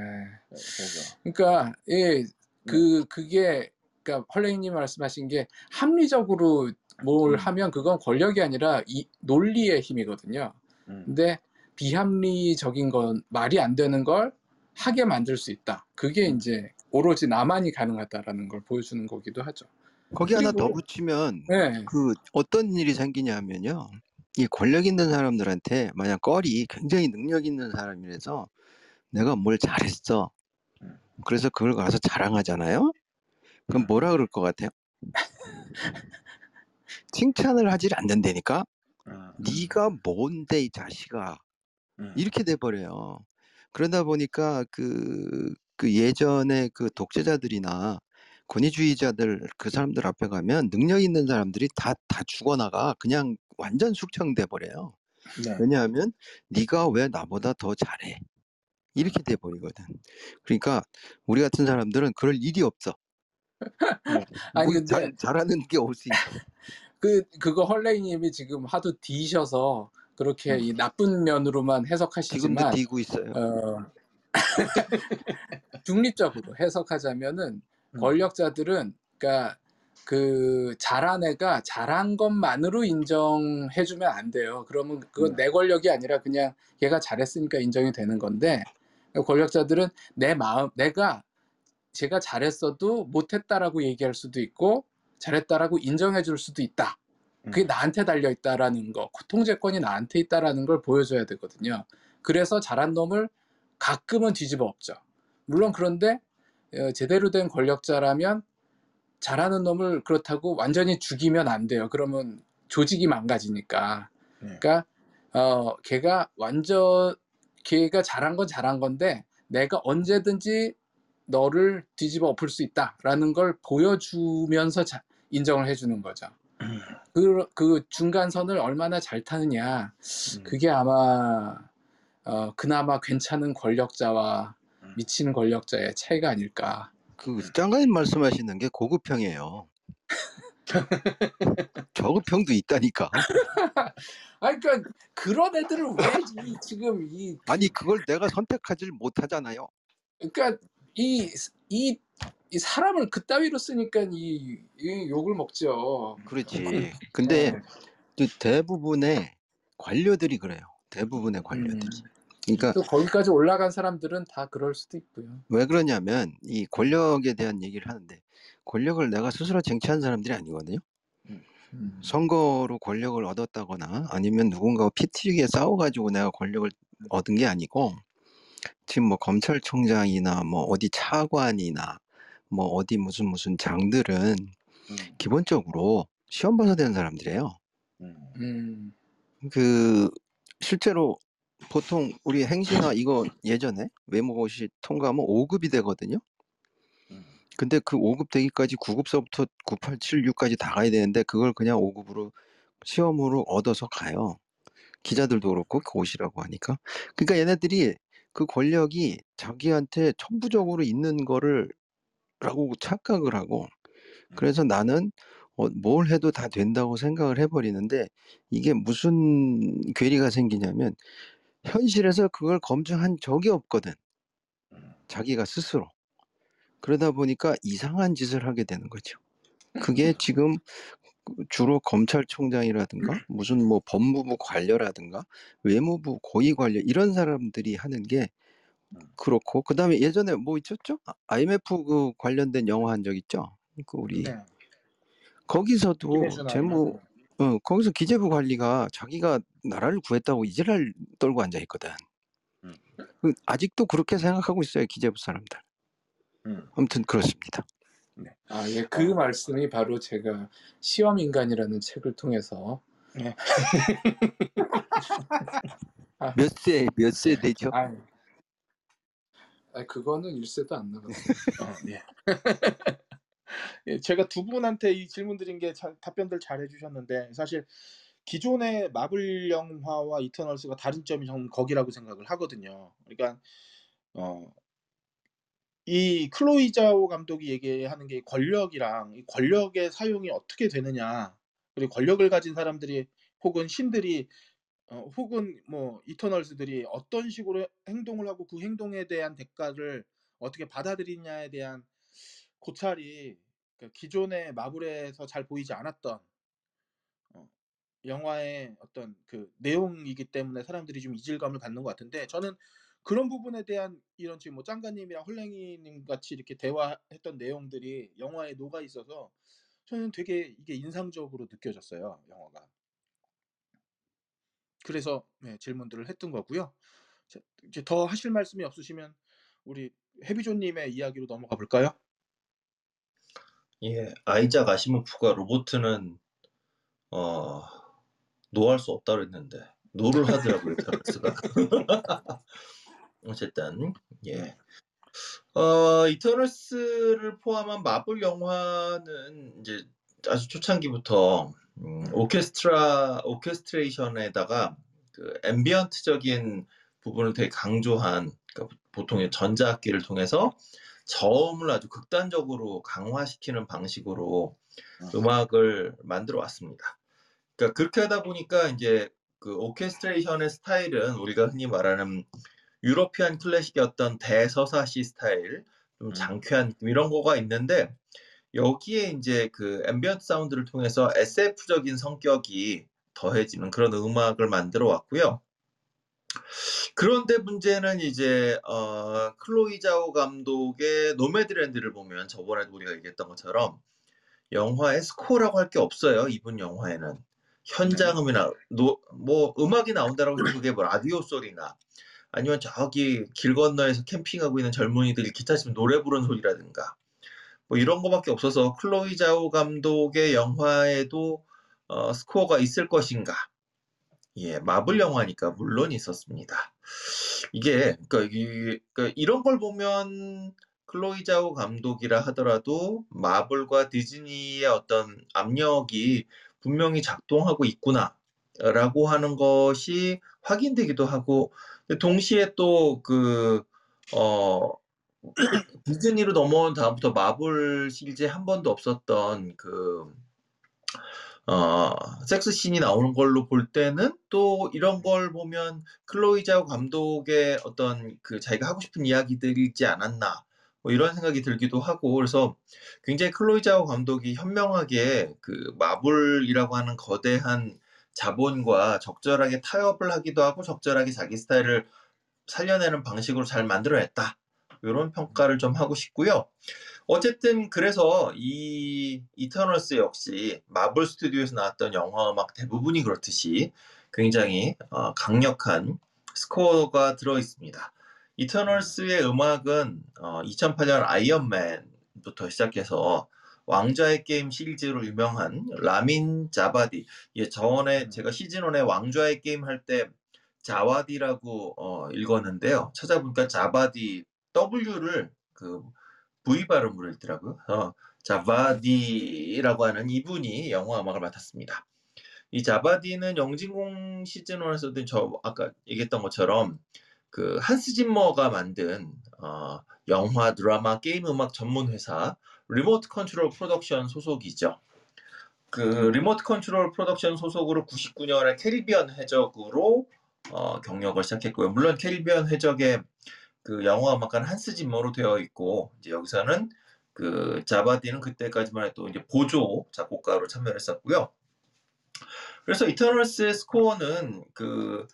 그래서. 그러니까 예, 그 그게 그러니까 헐랭이님 말씀하신 게 합리적으로 뭘 음. 하면 그건 권력이 아니라 이 논리의 힘이거든요. 음. 근데 비합리적인 건 말이 안 되는 걸 하게 만들 수 있다. 그게 음. 이제 오로지 나만이 가능하다라는 걸 보여주는 거기도 하죠. 거기 하나 더 그리고- 붙이면 네. 그 어떤 일이 생기냐면요. 이 권력 있는 사람들한테 만약 껄이 굉장히 능력 있는 사람이라서 내가 뭘 잘했어. 음. 그래서 그걸 가서 자랑하잖아요. 그럼 음. 뭐라 그럴 것 같아요? 칭찬을 하질 않는다니까. 음. 네가 뭔데 이 자식아. 음. 이렇게 돼 버려요. 그러다 보니까 그, 그 예전에 그 독재자들이나 권위주의자들 그 사람들 앞에 가면 능력 있는 사람들이 다 다 죽어나가 그냥 완전 숙청돼 버려요. 네. 왜냐하면 네가 왜 나보다 더 잘해 이렇게 돼 버리거든. 그러니까 우리 같은 사람들은 그럴 일이 없어. 아니 뭐 근데 잘, 잘하는 게 없으니까. 그 그거 헐랭이님이 지금 하도 디셔서 그렇게 이 나쁜 면으로만 지금도 해석하시지만 디고 있어요. 어, 중립적으로 해석하자면은 음. 권력자들은 그러니까 그 잘한 애가 잘한 것만으로 인정해주면 안 돼요. 그러면 그건 음. 내 권력이 아니라 그냥 얘가 잘했으니까 인정이 되는 건데 권력자들은 내 마음 내가 제가 잘했어도 못했다라고 얘기할 수도 있고 잘했다라고 인정해줄 수도 있다. 그게 음. 나한테 달려 있다라는 거, 통제권이 나한테 있다라는 걸 보여줘야 되거든요. 그래서 잘한 놈을 가끔은 뒤집어 엎죠. 물론 그런데 어, 제대로 된 권력자라면 잘하는 놈을 그렇다고 완전히 죽이면 안 돼요. 그러면 조직이 망가지니까. 네. 그러니까 어 걔가 완전 걔가 잘한 건 잘한 건데 내가 언제든지 너를 뒤집어 엎을 수 있다라는 걸 보여주면서 자- 인정을 해주는 거죠. 그, 그 중간선을 얼마나 잘 타느냐 음. 그게 아마 어, 그나마 괜찮은 권력자와 음. 미치는 권력자의 차이가 아닐까. 그 장관님 말씀하시는 게 고급형이에요. 저급형도 있다니까. 아, 그러니까 그런 애들을 왜 이, 지금 이 아니 그걸 내가 선택하지 못하잖아요. 그러니까 이, 이, 이 사람을 그따위로 쓰니까 이, 이 욕을 먹죠. 그렇지. 근데 네. 그 대부분의 관료들이 그래요. 대부분의 관료들이. 음. 그러니까 또 거기까지 올라간 사람들은 다 그럴 수도 있고요. 왜 그러냐면 이 권력에 대한 얘기를 하는데 권력을 내가 스스로 쟁취한 사람들이 아니거든요. 음. 선거로 권력을 얻었다거나 아니면 누군가와 피 튀기게 싸워가지고 내가 권력을 얻은 게 아니고 지금 뭐 검찰총장이나 뭐 어디 차관이나 뭐 어디 무슨 무슨 장들은 음. 기본적으로 시험 봐서 되는 사람들이에요. 음. 음. 그 실제로 보통 우리 행시나 이거 예전에 외모고시 통과하면 5급이 되거든요. 음. 근데 그 5급 되기까지 9급서부터 9, 8, 7, 6까지 다 가야 되는데 그걸 그냥 5급으로 시험으로 얻어서 가요. 기자들도 그렇고 고시라고 하니까. 그러니까 얘네들이 그 권력이 자기한테 천부적으로 있는 거를 라고 착각을 하고 그래서 나는 어, 뭘 해도 다 된다고 생각을 해버리는데 이게 무슨 괴리가 생기냐면 현실에서 그걸 검증한 적이 없거든. 음. 자기가 스스로. 그러다 보니까 이상한 짓을 하게 되는 거죠. 그게 지금 주로 검찰총장이라든가 무슨 뭐 법무부 관료라든가 외무부 고위 관료 이런 사람들이 하는 게 그렇고 그다음에 예전에 뭐 있었죠? 아, IMF 그 관련된 영화 한 적 있죠? 그 우리 네. 거기서도 재무 어, 거기서 기재부 관리가 자기가 나라를 구했다고 이지랄 떨고 앉아 있거든. 음. 그 아직도 그렇게 생각하고 있어요 기재부 사람들. 음. 아무튼 그렇습니다. 아, 예, 그 말씀이 바로 제가 시험 인간이라는 책을 통해서 몇세몇세 되죠? 아, 아 그거는 일세도 안 나갔어요. 어, 예. 예, 제가 두 분한테 이 질문 드린 게 잘- 답변들 잘 해주셨는데 사실 기존의 마블 영화와 이터널스가 다른 점이 저는 거기라고 생각을 하거든요. 그러니까 어, 이 클로이 자오 감독이 얘기하는 게 권력이랑 이 권력의 사용이 어떻게 되느냐 그리고 권력을 가진 사람들이 혹은 신들이 어, 혹은 뭐 이터널스들이 어떤 식으로 행동을 하고 그 행동에 대한 대가를 어떻게 받아들이냐에 대한 고찰이 그러니까 기존의 마블에서 잘 보이지 않았던 어, 영화의 어떤 그 내용이기 때문에 사람들이 좀 이질감을 갖는 것 같은데 저는 그런 부분에 대한 이런 지금 뭐 짱가님이랑 헐랭이님 같이 이렇게 대화했던 내용들이 영화에 녹아 있어서 저는 되게 이게 인상적으로 느껴졌어요 영화가. 그래서 네, 질문들을 했던 거고요. 자, 이제 더 하실 말씀이 없으시면 우리 해비조님의 이야기로 넘어가 볼까요? 예, 아이작 아시모프가 로보트는 어 no할 수 없다 그랬는데 노를 하더라고요 테러스가. 어쨌든 예. 어 이터널스를 포함한 마블 영화는 이제 아주 초창기부터 음, 오케스트라 오케스트레이션에다가 그 ambient적인 부분을 되게 강조한 그러니까 보통의 전자악기를 통해서 저음을 아주 극단적으로 강화시키는 방식으로 음악을 만들어 왔습니다. 그러니까 그렇게 하다 보니까 이제 그 오케스트레이션의 스타일은 우리가 흔히 말하는 European 클래식의 어떤 대서사시 스타일, 좀 음. 장쾌한 이런 거가 있는데 여기에 이제 그 ambient 사운드를 통해서 SF적인 성격이 더해지는 그런 음악을 만들어 왔고요. 그런데 문제는 이제 어, 클로이 자오 감독의 노매드랜드를 보면 저번에도 우리가 얘기했던 것처럼 영화에 스코어라고 할 게 없어요. 이분 영화에는 현장음이나 노, 뭐 음악이 나온다라고 해도 그게 뭐 라디오 소리나 아니면 저기 길 건너에서 캠핑하고 있는 젊은이들이 기타 치면 노래 부르는 소리라든가 뭐 이런 거밖에 없어서 클로이 자오 감독의 영화에도 어, 스코어가 있을 것인가? 예, 마블 영화니까 물론 있었습니다. 이게 그러니까, 이, 그러니까 이런 걸 보면 클로이 자오 감독이라 하더라도 마블과 디즈니의 어떤 압력이 분명히 작동하고 있구나라고 하는 것이 확인되기도 하고 동시에 또그 어, 디즈니로 넘어온 다음부터 마블 시리즈에 한 번도 없었던 그 어, 섹스 씬이 나오는 걸로 볼 때는 또 이런 걸 보면 클로이 자오 감독의 어떤 그 자기가 하고 싶은 이야기들이지 않았나 뭐 이런 생각이 들기도 하고 그래서 굉장히 클로이 자오 감독이 현명하게 그 마블이라고 하는 거대한 자본과 적절하게 타협을 하기도 하고 적절하게 자기 스타일을 살려내는 방식으로 잘 만들어냈다. 이런 평가를 좀 하고 싶고요. 어쨌든 그래서 이 이터널스 역시 마블 스튜디오에서 나왔던 영화 음악 대부분이 그렇듯이 굉장히 어, 강력한 스코어가 들어 있습니다. 이터널스의 음악은 어, 2008년 아이언맨부터 시작해서 왕좌의 게임 시리즈로 유명한 라민 자바디. 예, 저번에 제가 시즌 1에 왕좌의 게임 할 때 자와디라고 어, 읽었는데요. 찾아보니까 자바디 W를 그 V 발음으로 읽더라고요. 어, 자바디라고 하는 이분이 영화 음악을 맡았습니다. 이 자바디는 영진공 시즌 1에서도 저 아까 얘기했던 것처럼 그 한스 짐머가 만든 어, 영화, 드라마, 게임 음악 전문 회사 리모트 컨트롤 프로덕션 소속이죠. 그 리모트 컨트롤 프로덕션 소속으로 99년에 캐리비안 해적으로 어, 경력을 시작했고요. 물론 캐리비안 해적의 그 영화 음악가는 한스 짐머로 되어 있고 이제 여기서는 그 자바디는 그때까지만 해도 이제 보조 작곡가로 참여했었고요. 그래서 이터널스의 스코어는 그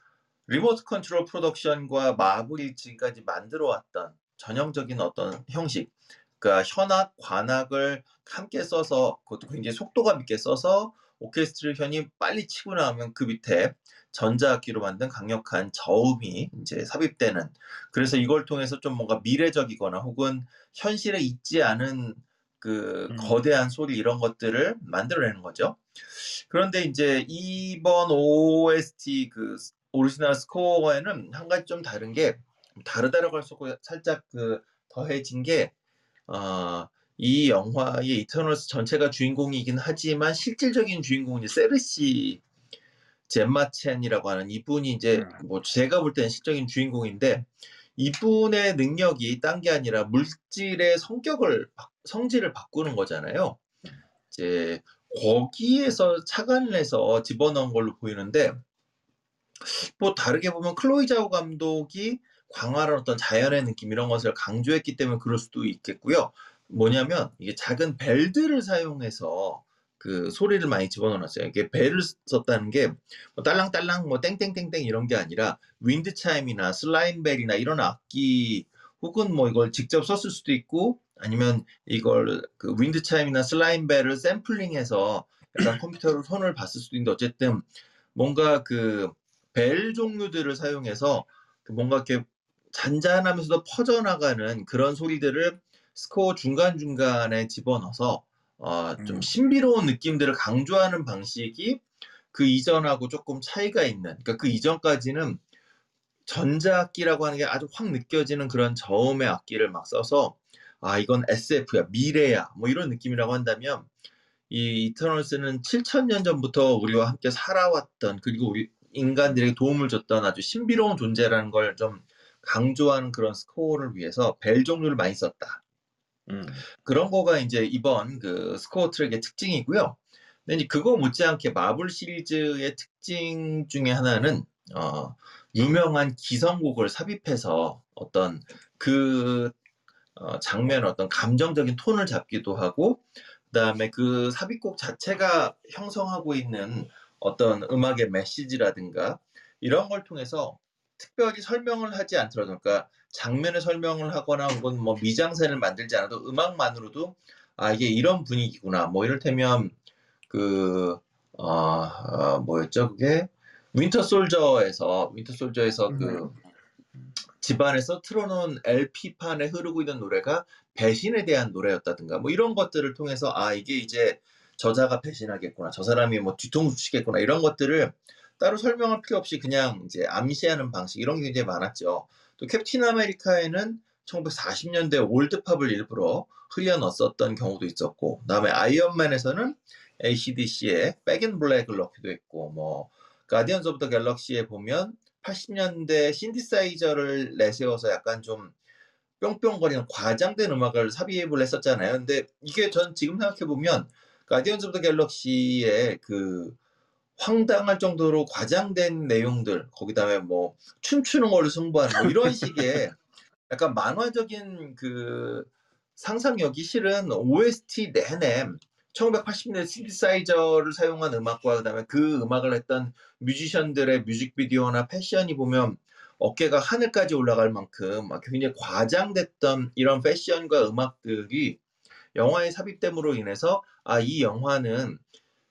리모트 컨트롤 프로덕션과 마블이 지금까지 만들어 왔던 전형적인 어떤 형식, 그러니까 현악, 관악을 함께 써서 그것도 굉장히 속도감 있게 써서 오케스트레이션이 빨리 치고 나오면 그 밑에 전자악기로 만든 강력한 저음이 이제 삽입되는 그래서 이걸 통해서 좀 뭔가 미래적이거나 혹은 현실에 있지 않은 그 음. 거대한 소리 이런 것들을 만들어내는 거죠. 그런데 이제 이번 OST 그 오리지널 스코어에는 한 가지 좀 다른 게 다르다라고 할 수 없고 살짝 그 더해진 게 어, 이 영화의 이터널스 전체가 주인공이긴 하지만 실질적인 주인공은 이제 세르시 젬마 첸이라고 하는 이분이 이제 뭐 제가 볼 때는 실적인 주인공인데 이분의 능력이 딴 게 아니라 물질의 성격을 바- 성질을 바꾸는 거잖아요. 이제 거기에서 착안을 해서 집어넣은 걸로 보이는데 뭐 다르게 보면 클로이 자오 감독이 광활한 어떤 자연의 느낌 이런 것을 강조했기 때문에 그럴 수도 있겠고요. 뭐냐면 이게 작은 벨들을 사용해서 그 소리를 많이 집어넣었어요. 이게 벨을 썼다는 게 뭐 딸랑딸랑 뭐 땡땡땡땡 이런 게 아니라 wind chime이나 sleigh bell이나 이런 악기 혹은 뭐 이걸 직접 썼을 수도 있고 아니면 이걸 그 wind chime이나 sleigh bell을 샘플링해서 약간 컴퓨터로 손을 봤을 수도 있는데 어쨌든 뭔가 그 벨 종류들을 사용해서 그 뭔가 이렇게 잔잔하면서도 퍼져나가는 그런 소리들을 스코어 중간중간에 집어넣어서 어, 좀 음. 신비로운 느낌들을 강조하는 방식이 그 이전하고 조금 차이가 있는, 그러니까 그 이전까지는 전자악기라고 하는 게 아주 확 느껴지는 그런 저음의 악기를 막 써서 아, 이건 SF야, 미래야, 뭐 이런 느낌이라고 한다면 이 이터널스는 7천년 전부터 우리와 함께 살아왔던 그리고 우리 인간들에게 도움을 줬던 아주 신비로운 존재라는 걸 좀 강조하는 그런 스코어를 위해서 벨 종류를 많이 썼다. 음. 그런 거가 이제 이번 그 스코어 트랙의 특징이고요. 근데 이제 그거 못지않게 마블 시리즈의 특징 중에 하나는 어, 유명한 기성곡을 삽입해서 어떤 그 어, 장면 어떤 감정적인 톤을 잡기도 하고 그다음에 그 삽입곡 자체가 형성하고 있는 어떤 음악의 메시지라든가 이런 걸 통해서 특별히 설명을 하지 않더라도 그러니까 장면의 설명을 하거나 혹은 뭐 미장센을 만들지 않아도 음악만으로도 아 이게 이런 분위기구나. 뭐 이를테면 그 어, 어, 뭐였죠? 그게? 윈터 솔저에서 윈터 솔저에서 그 집안에서 틀어놓은 LP판에 흐르고 있는 노래가 배신에 대한 노래였다든가 뭐 이런 것들을 통해서 아 이게 이제 저자가 배신하겠구나 저 사람이 뭐 뒤통수 치겠구나 이런 것들을 따로 설명할 필요 없이 그냥 이제 암시하는 방식 이런 게 굉장히 많았죠. 또 캡틴 아메리카에는 1940년대 올드팝을 일부러 흘려 넣었었던 경우도 있었고 그다음에 아이언맨에서는 ACDC의 백인 블랙을 넣기도 했고 뭐 가디언즈 오브 더 갤럭시에 보면 80년대 신디사이저를 내세워서 약간 좀 뿅뿅거리는 과장된 음악을 삽입을 했었잖아요. 근데 이게 전 지금 생각해 보면 가디언즈 오브 더 갤럭시의 그 황당할 정도로 과장된 내용들 거기다음에 뭐 춤추는 걸로 승부하는 뭐 이런 식의 약간 만화적인 그 상상력이 실은 OST 내내 1980년대 신디사이저를 사용한 음악과 그다음에 그 음악을 했던 뮤지션들의 뮤직비디오나 패션이 보면 어깨가 하늘까지 올라갈 만큼 막 굉장히 과장됐던 이런 패션과 음악들이 영화에 삽입됨으로 인해서 아 이 영화는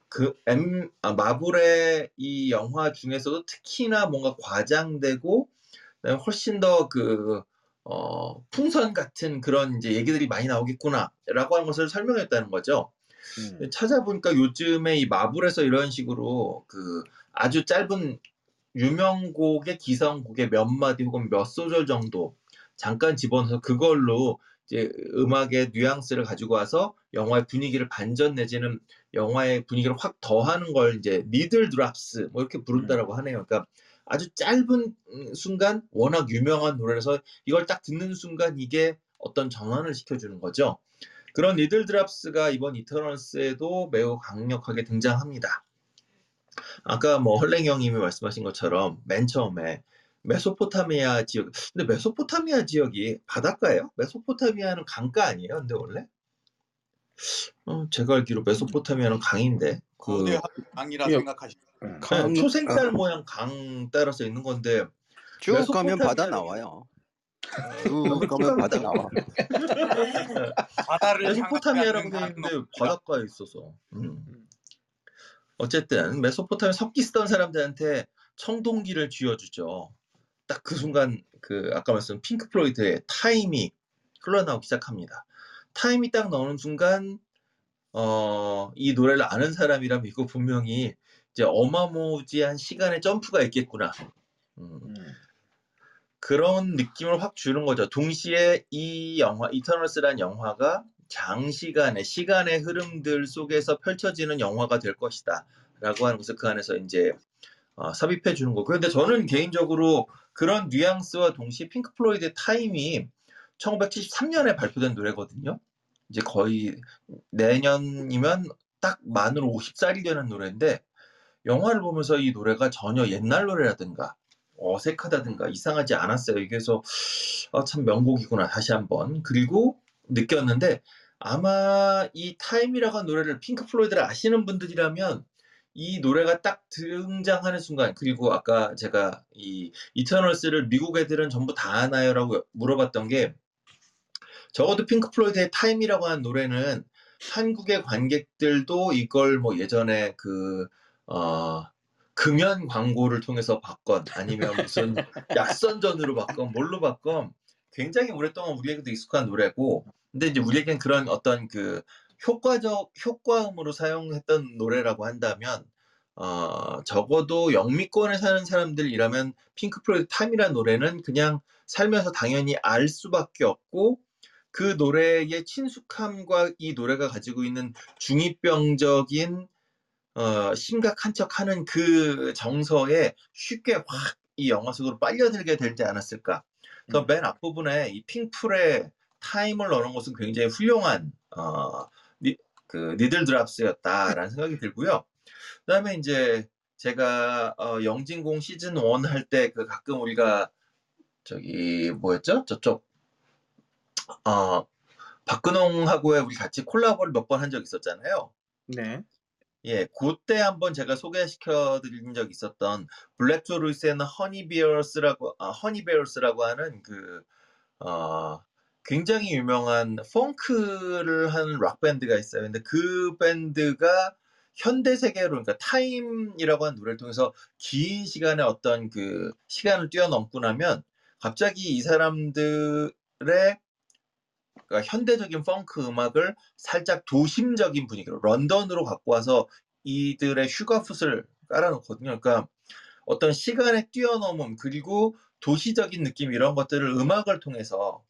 그 M 아, 마블의 이 영화 중에서도 특히나 뭔가 과장되고 그다음에 훨씬 더그 어, 풍선 같은 그런 이제 얘기들이 많이 나오겠구나라고 하는 것을 설명했다는 거죠. 음. 찾아보니까 요즘에 이 마블에서 이런 식으로 그 아주 짧은 유명곡의 기성곡의 몇 마디 혹은 몇 소절 정도 잠깐 집어넣어서 그걸로 이제 음악의 뉘앙스를 가지고 와서 영화의 분위기를 반전 내지는 영화의 분위기를 확 더하는 걸 이제 니들 드랍스 뭐 이렇게 부른다라고 하네요. 그러니까 아주 짧은 음, 순간 워낙 유명한 노래라서 이걸 딱 듣는 순간 이게 어떤 전환을 시켜주는 거죠. 그런 니들 드랍스가 이번 이터널스에도 매우 강력하게 등장합니다. 아까 뭐 헐랭이 형님이 말씀하신 것처럼 맨 처음에 메소포타미아 지역, 근데 메소포타미아 지역이 바닷가예요? 메소포타미아는 강가 아니에요? 근데 원래? 어, 제가 알기로 메소포타미아는 강인데 그 거대한 강이라 예. 생각하시면 음. 네, 강- 초생달 모양 강 따라서 있는 건데 쭉 가면 바다 나와요. 쭉 가면 바다 나와. 바다를 메소포타미아라고 되어 있는데 바닷가에 있어서. 음. 어쨌든 메소포타미아 석기 쓰던 사람들한테 청동기를 쥐어주죠. 딱 그 순간 그 아까 말씀 핑크 플로이드의 타임이 흘러나오기 시작합니다. 타임이 딱 나오는 순간 어, 이 노래를 아는 사람이라면 이거 분명히 이제 어마무지한 시간의 점프가 있겠구나. 음. 음. 그런 느낌을 확 주는 거죠. 동시에 이 영화 이터널스란 영화가 장시간의 시간의 흐름들 속에서 펼쳐지는 영화가 될 것이다라고 하는 것을 그 안에서 이제 어, 삽입해 주는 거고. 근데 저는 개인적으로 그런 뉘앙스와 동시에 핑크 플로이드의 타임이 1973년에 발표된 노래거든요. 이제 거의 내년이면 딱 만으로 50살이 되는 노래인데 영화를 보면서 이 노래가 전혀 옛날 노래라든가 어색하다든가 이상하지 않았어요. 그래서 아, 참 명곡이구나 다시 한번 그리고 느꼈는데 아마 이 타임이라고 하는 노래를 핑크 플로이드를 아시는 분들이라면 이 노래가 딱 등장하는 순간 그리고 아까 제가 이 이터널스를 미국 애들은 전부 다 아나요라고 물어봤던 게 적어도 핑크 플로이드의 타임이라고 하는 노래는 한국의 관객들도 이걸 뭐 예전에 그 어, 금연 광고를 통해서 봤건 아니면 무슨 약 선전으로 봤건 뭘로 봤건 굉장히 오랫동안 우리에게도 익숙한 노래고 근데 이제 우리에겐 그런 어떤 그 효과적 효과음으로 사용했던 노래라고 한다면 어, 적어도 영미권에 사는 사람들이라면 핑크 플로이드 타임이라는 노래는 그냥 살면서 당연히 알 수밖에 없고 그 노래의 친숙함과 이 노래가 가지고 있는 중2병적인 어, 심각한 척하는 그 정서에 쉽게 확 이 영화 속으로 빨려들게 되지 않았을까. 그래서 음. 맨 앞부분에 이 핑플의 타임을 넣는 것은 굉장히 훌륭한 어, 니, 그 needle drops였다라는 생각이 들고요. 그다음에 이제 제가 어, 영진공 시즌 1 할 때 그 가끔 우리가 저기 뭐였죠? 저쪽 어, 박근홍하고의 우리 같이 콜라보를 몇 번 한 적 있었잖아요. 네. 예, 그때 한번 제가 소개시켜 드린 적 있었던 블랙 조 루이스의 허니베어스라고 아, 허니베어스라고 하는 그 어, 굉장히 유명한 펑크를 하는 락 밴드가 있어요. 근데 그 밴드가 현대 세계로 그러니까 타임이라고 하는 노래를 통해서 긴 시간의 어떤 그 시간을 뛰어넘고 나면 갑자기 이 사람들의 그러니까 현대적인 펑크 음악을 살짝 도심적인 분위기로 런던으로 갖고 와서 이들의 휴가풋을 깔아놓거든요. 그러니까 어떤 시간의 뛰어넘음 그리고 도시적인 느낌 이런 것들을 음악을 통해서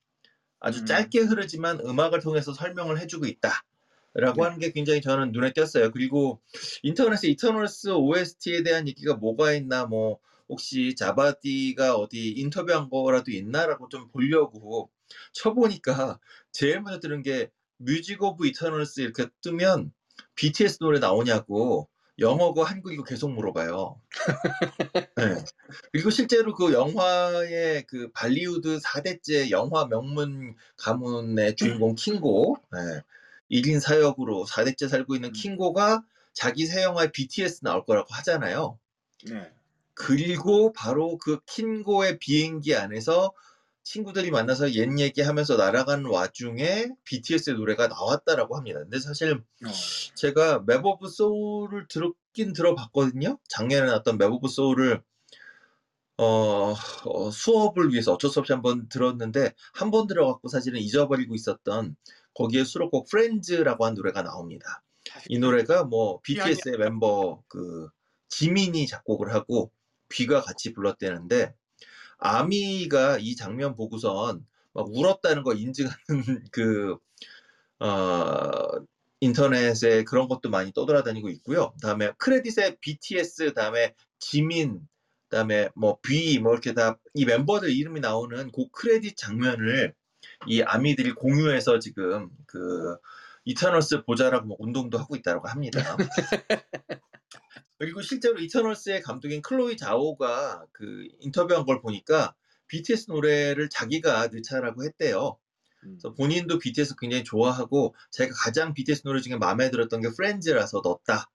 아주 음. 짧게 흐르지만 음악을 통해서 설명을 해주고 있다 라고 네. 하는 게 굉장히 저는 눈에 띄었어요. 그리고 인터넷에 이터널스 OST에 대한 얘기가 뭐가 있나 뭐 혹시 자와디가 어디 인터뷰한 거라도 있나라고 좀 보려고 쳐보니까 제일 먼저 뜨는 게 Music of Eternals 이렇게 뜨면 BTS 노래 나오냐고 영어고 한국어고 계속 물어봐요. 네. 그리고 실제로 그 영화의 그 발리우드 4대째 영화 명문 가문의 주인공 킹고, 네. 1인 4역으로 4대째 살고 있는 음. 킹고가 자기 새 영화에 BTS 나올 거라고 하잖아요. 네. 그리고 바로 그 킹고의 비행기 안에서 친구들이 만나서 옛 얘기하면서 날아가는 와중에 BTS의 노래가 나왔다라고 합니다. 근데 사실 어. 제가 Map of Soul을 들었긴 들어봤거든요. 작년에 나왔던 Map of Soul을 어, 어, 수업을 위해서 어쩔 수 없이 한번 들었는데 한 번 들어갖고 사실은 잊어버리고 있었던 거기에 수록곡 프렌즈라고 한 노래가 나옵니다. 이 노래가 뭐 BTS의 멤버 그 지민이 작곡을 하고 귀가 같이 불렀대는데 아미가 이 장면 보고선 막 울었다는 거 인증하는 그 어, 인터넷에 그런 것도 많이 떠돌아다니고 있고요. 다음에 크레딧에 BTS, 다음에 지민, 그다음에 뭐 B, 뭐 이렇게 다 이 멤버들 이름이 나오는 그 크레딧 장면을 이 아미들이 공유해서 지금 그 이터널스 보자라고 뭐 운동도 하고 있다고 합니다. 그리고 실제로 이터널스의 감독인 클로이 자오가 그 인터뷰한 걸 보니까 BTS 노래를 자기가 넣자라고 했대요. 음. 그래서 본인도 BTS 굉장히 좋아하고 제가 가장 BTS 노래 중에 마음에 들었던 게 프렌즈라서 넣었다.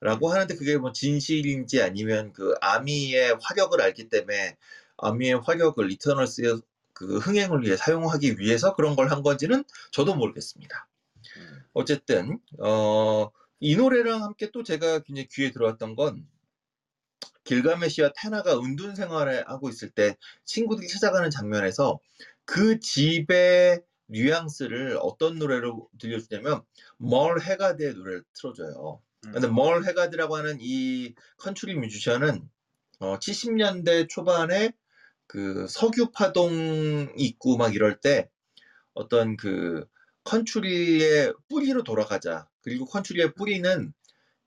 라고 하는데 그게 뭐 진실인지 아니면 그 아미의 화력을 알기 때문에 아미의 화력을 이터널스의 그 흥행을 위해 사용하기 위해서 그런 걸 한 건지는 저도 모르겠습니다. 음. 어쨌든 어, 이 노래랑 함께 또 제가 굉장히 귀에 들어왔던 건 길가메시와 테나가 은둔 생활을 하고 있을 때 친구들이 찾아가는 장면에서 그 집의 뉘앙스를 어떤 노래로 들려주냐면 멀 해가드의 노래를 틀어줘요. 음. 근데 멀 해가드라고 하는 이 컨트리 뮤지션은 어, 70년대 초반에 그 석유 파동 있고 막 이럴 때 어떤 그 컨트리의 뿌리로 돌아가자. 그리고 컨트리의 뿌리는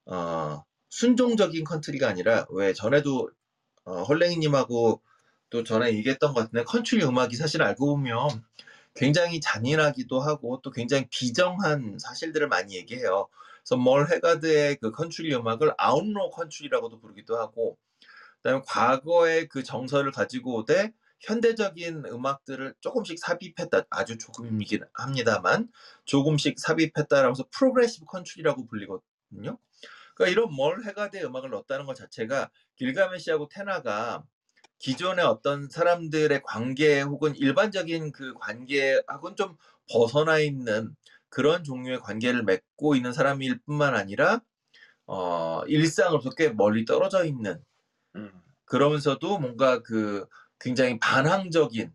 어, 순종적인 컨트리가 아니라 왜 전에도 어, 헐랭이님하고 또 전에 얘기했던 것 같은데 컨트리 음악이 사실 알고 보면 굉장히 잔인하기도 하고 또 굉장히 비정한 사실들을 많이 얘기해요. 그래서 멀 해가드의 그 컨트리 음악을 outlaw 컨트리라고도 부르기도 하고 그다음에 과거의 그 정서를 가지고 오되 현대적인 음악들을 조금씩 삽입했다. 아주 조금이긴 합니다만 조금씩 삽입했다라고 해서 progressive 컨트리라고 불리거든요. 그러니까 이런 멀 해가드의 음악을 넣었다는 것 자체가 길가메시하고 테나가 기존의 어떤 사람들의 관계 혹은 일반적인 그 관계하고는 좀 벗어나 있는 그런 종류의 관계를 맺고 있는 사람일 뿐만 아니라 어, 일상으로서 꽤 멀리 떨어져 있는 음. 그러면서도 뭔가 그 굉장히 반항적인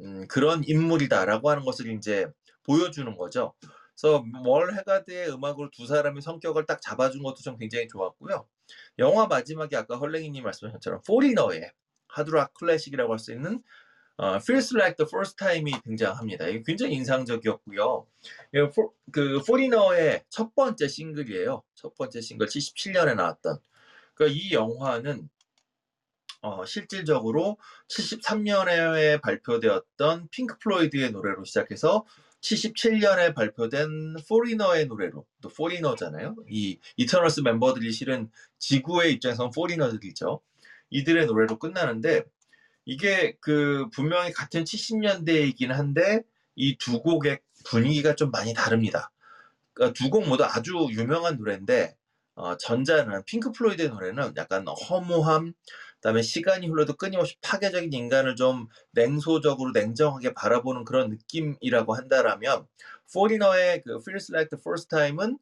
음, 그런 인물이다라고 하는 것을 이제 보여주는 거죠. 그래서 멀 해가드의 음악으로 두 사람의 성격을 딱 잡아준 것도 좀 굉장히 좋았고요. 영화 마지막에 아까 헐랭이님 말씀하신 것처럼 포리너의 하드락 클래식이라고 할 수 있는 어, Feels Like the First Time이 등장합니다. 이게 굉장히 인상적이었고요. 이거 포- 그 포리너의 첫 번째 싱글이에요. 첫 번째 싱글 77년에 나왔던. 그러니까 이 영화는 어, 실질적으로 73년에 발표되었던 핑크 플로이드의 노래로 시작해서 77년에 발표된 포리너의 노래로 또 포리너잖아요. 이 이터널스 멤버들이 실은 지구의 입장에서는 foreigner들이죠. 이들의 노래로 끝나는데 이게 그 분명히 같은 70년대이긴 한데 이 두 곡의 분위기가 좀 많이 다릅니다. 그러니까 두 곡 모두 아주 유명한 노래인데 어, 전자는 핑크 플로이드의 노래는 약간 허무함, 그다음에 시간이 흘러도 끊임없이 파괴적인 인간을 좀 냉소적으로 냉정하게 바라보는 그런 느낌이라고 한다라면 포리너의 그 Feels Like the First Time은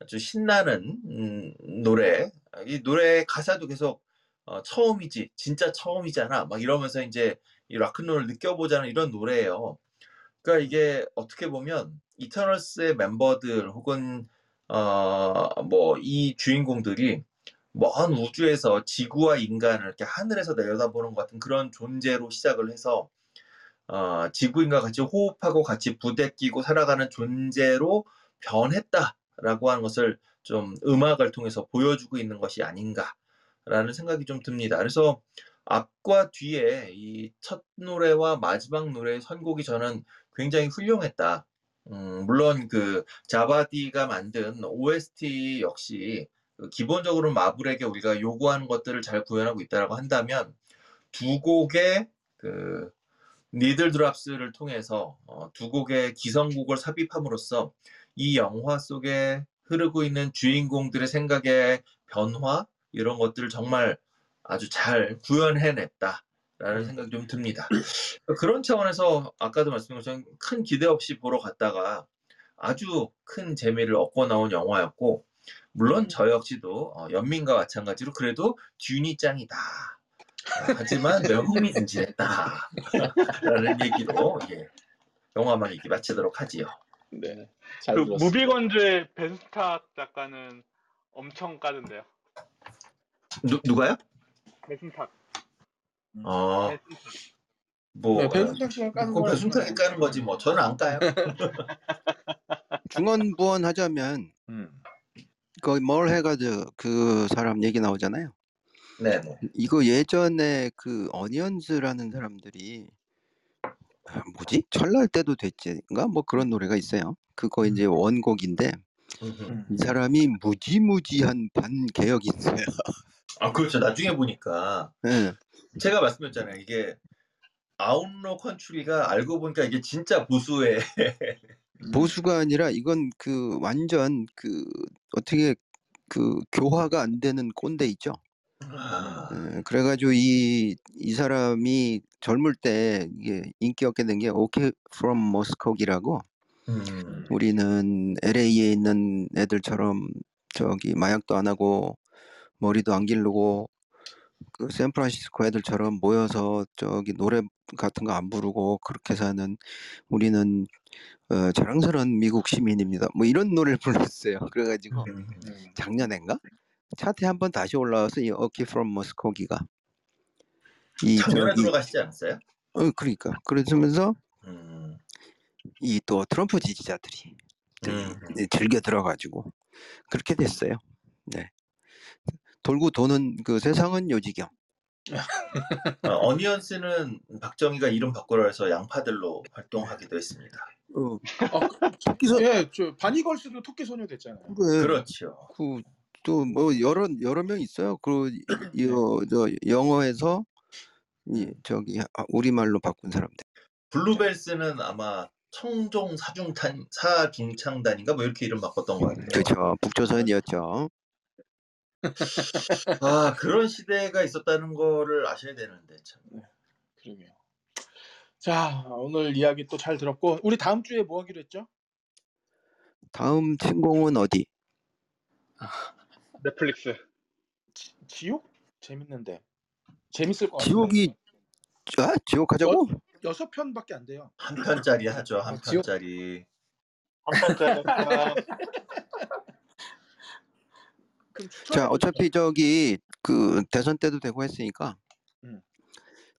아주 신나는 음, 노래. 이 노래 가사도 계속 어, 처음이지, 진짜 처음이잖아. 막 이러면서 이제 이 락큰롤을 느껴보자는 이런 노래예요. 그러니까 이게 어떻게 보면 이터널스의 멤버들 혹은 어 뭐 이 주인공들이 먼 우주에서 지구와 인간을 이렇게 하늘에서 내려다보는 것 같은 그런 존재로 시작을 해서 어, 지구인과 같이 호흡하고 같이 부대끼고 살아가는 존재로 변했다라고 하는 것을 좀 음악을 통해서 보여주고 있는 것이 아닌가라는 생각이 좀 듭니다. 그래서 앞과 뒤에 이 첫 노래와 마지막 노래의 선곡이 저는 굉장히 훌륭했다. 음, 물론 그 자바디가 만든 OST 역시 그 기본적으로 마블에게 우리가 요구하는 것들을 잘 구현하고 있다라고 한다면 두 곡의 그 니들 드랍스를 통해서 어, 두 곡의 기성곡을 삽입함으로써 이 영화 속에 흐르고 있는 주인공들의 생각의 변화 이런 것들을 정말 아주 잘 구현해냈다 라는 생각이 좀 듭니다. 그런 차원에서 아까도 말씀드린 것처럼 큰 기대 없이 보러 갔다가 아주 큰 재미를 얻고 나온 영화였고 물론 저 역시도 어, 연민과 마찬가지로 그래도 듀니 짱이다. 어, 하지만 매우 흥미진진했다. 라는 얘기로 예, 영화만 얘기 마치도록 하지요. 네. 잘 그 들었습니다. 무비건조의 벤스탁 작가는 엄청 까던데요. 누, 누가요? 배순탁. 어. 뭐 네, 배순탁 씨가 까는 그 거는 배순탁이 까는 거지 뭐 저는 안 까요. 중언부언 하자면 음. 거의 뭘 해가지고 그 사람 얘기 나오잖아요. 네네. 이거 예전에 그 어니언즈라는 사람들이 아, 뭐지? 철날 때도 됐지인가 뭐 그런 노래가 있어요. 그거 이제 원곡인데. 이 사람이 무지무지한 반개혁이 있어요. 아 그렇죠. 나중에 보니까 예. 제가 말씀드렸잖아요. 이게 아웃로 컨츄리가 알고 보니까 이게 진짜 보수의 보수가 아니라 이건 그 완전 그 어떻게 그 교화가 안 되는 꼰대 있죠. 아, 예, 그래가지고 이, 이 사람이 젊을 때 이게 인기 얻게 된게 오케이 프롬 모스코기라고 음, 우리는 LA에 있는 애들처럼 저기 마약도 안 하고 머리도 안 기르고 그 샌프란시스코 애들처럼 모여서 저기 노래 같은 거 안 부르고 그렇게 사는 우리는 어, 자랑스러운 미국 시민입니다. 뭐 이런 노래를 불렀어요. 그래가지고 음. 음. 작년엔가 차트에 한 번 다시 올라와서 이 어키 프롬 모스코기가 이 작년에 들어가시지 않았어요? 어 그러니까 그러면서 음, 이또 트럼프 지지자들이 음. 즐겨 들어가지고 그렇게 됐어요. 네. 돌고 도는 그 세상은 요지경. 어, 어니언스는 박정희가 이름 바꾸라 해서 양파들로 활동하기도 했습니다. 어, 어, 토끼서 예, 저 바니걸스도 토끼 소녀 됐잖아요. 그래. 그렇죠. 그또 뭐 여러 여러 명 있어요. 그 이- 여, 저 영어에서 이 저기 아, 우리말로 바꾼 사람들. 블루벨스는 아마 청종 사중탄 사중창단인가 뭐 이렇게 이름 바꿨던 것 같아요. 그렇죠. 북조선이었죠. 아 그런 시대가 있었다는 거를 아셔야 되는데 참. 그러게요. 자, 오늘 이야기 또 잘 들었고 우리 다음 주에 뭐 하기로 했죠? 다음 침공은 어디? 넷플릭스. 지, 지옥? 재밌는데. 재밌을 것 같아요. 지옥이 아 지옥 하자고? 여섯 편밖에 안 돼요. 한 편짜리 하죠 한 아, 지옥- 편짜리. 한 편짜리. 그럼 추천. 자 어차피 저기 그 대선 때도 되고 했으니까 음.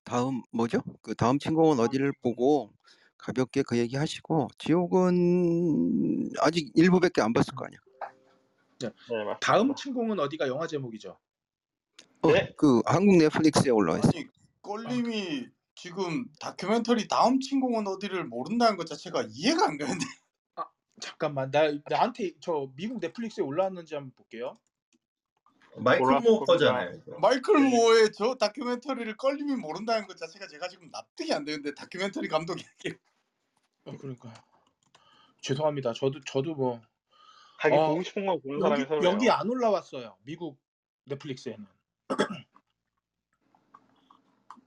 다음 뭐죠? 그 다음 침공은 어디를 보고 가볍게 그 얘기 하시고 지옥은 아직 일부밖에 안 봤을 거 아니야. 네, 맞습니다. 다음 침공은 어디가 영화 제목이죠? 어, 네. 그 한국 넷플릭스에 올라와 있어. 아니 껄림이 지금 다큐멘터리 다음 침공은 어디를 모른다는 것 자체가 이해가 안 가는데 잠깐만, 나 나한테 저 미국 넷플릭스에 올라왔는지 한번 볼게요. 마이클 올라왔을 모 겁니다. 거잖아요. 이거. 마이클 모어의 저 다큐멘터리를 껄림이 모른다는 것 자체가 제가 지금 납득이 안 되는데 다큐멘터리 감독이 어, 그러니까 죄송합니다. 저도 저도 뭐 자기 어, 보고 싶은 거 보는 여기 사람이 서로요. 여기 안 올라왔어요. 미국 넷플릭스에는.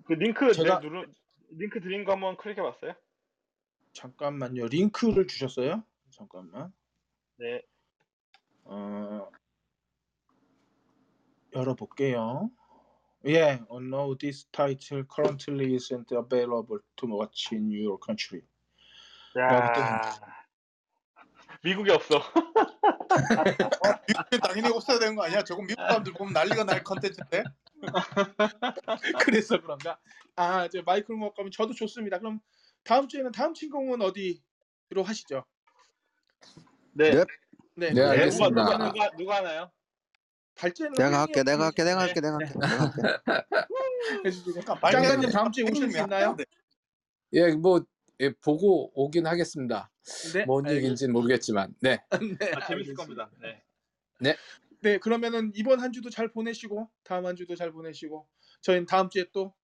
그 링크 제가- 제가 누르 링크 드린 거 한번 클릭해 봤어요? 잠깐만요. 링크를 주셨어요? 잠깐만. 네. 어, 열어볼게요. 예, oh no, this title currently isn't available to watch in your country. 야. 미국에 없어. 미국에 당연히 없어야 되는 거 아니야? 저거 미국 사람들 보면 난리가 날 컨텐츠인데. 그래서 그런가? 아, 저 마이클 먹가면 저도 좋습니다. 그럼 다음 주에는 다음 친공은 어디로 하시죠? 네. 네. 네, 네, 알겠습니다. 누가 누가 누가 하나요? 발제는 내가 할게, 내가 할게, 내가 네. 할게, 내가 할게, 내가 할게. 장관님 해. 다음 주에 오실 수 있나요? 예, 뭐 예, 보고 오긴 하겠습니다. 네. 뭔 얘기인지는 모르겠지만, 네. 네, 아, 재밌을 알겠습니다. 겁니다. 네. 네, 그러면은 이번 한 주도 잘 보내시고 다음 한 주도 잘 보내시고 저희는 다음 주에 또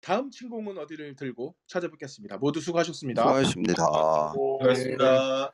다음 친공은 어디를 들고 찾아뵙겠습니다. 모두 수고하셨습니다. 수고하셨습니다. 오. 고맙습니다.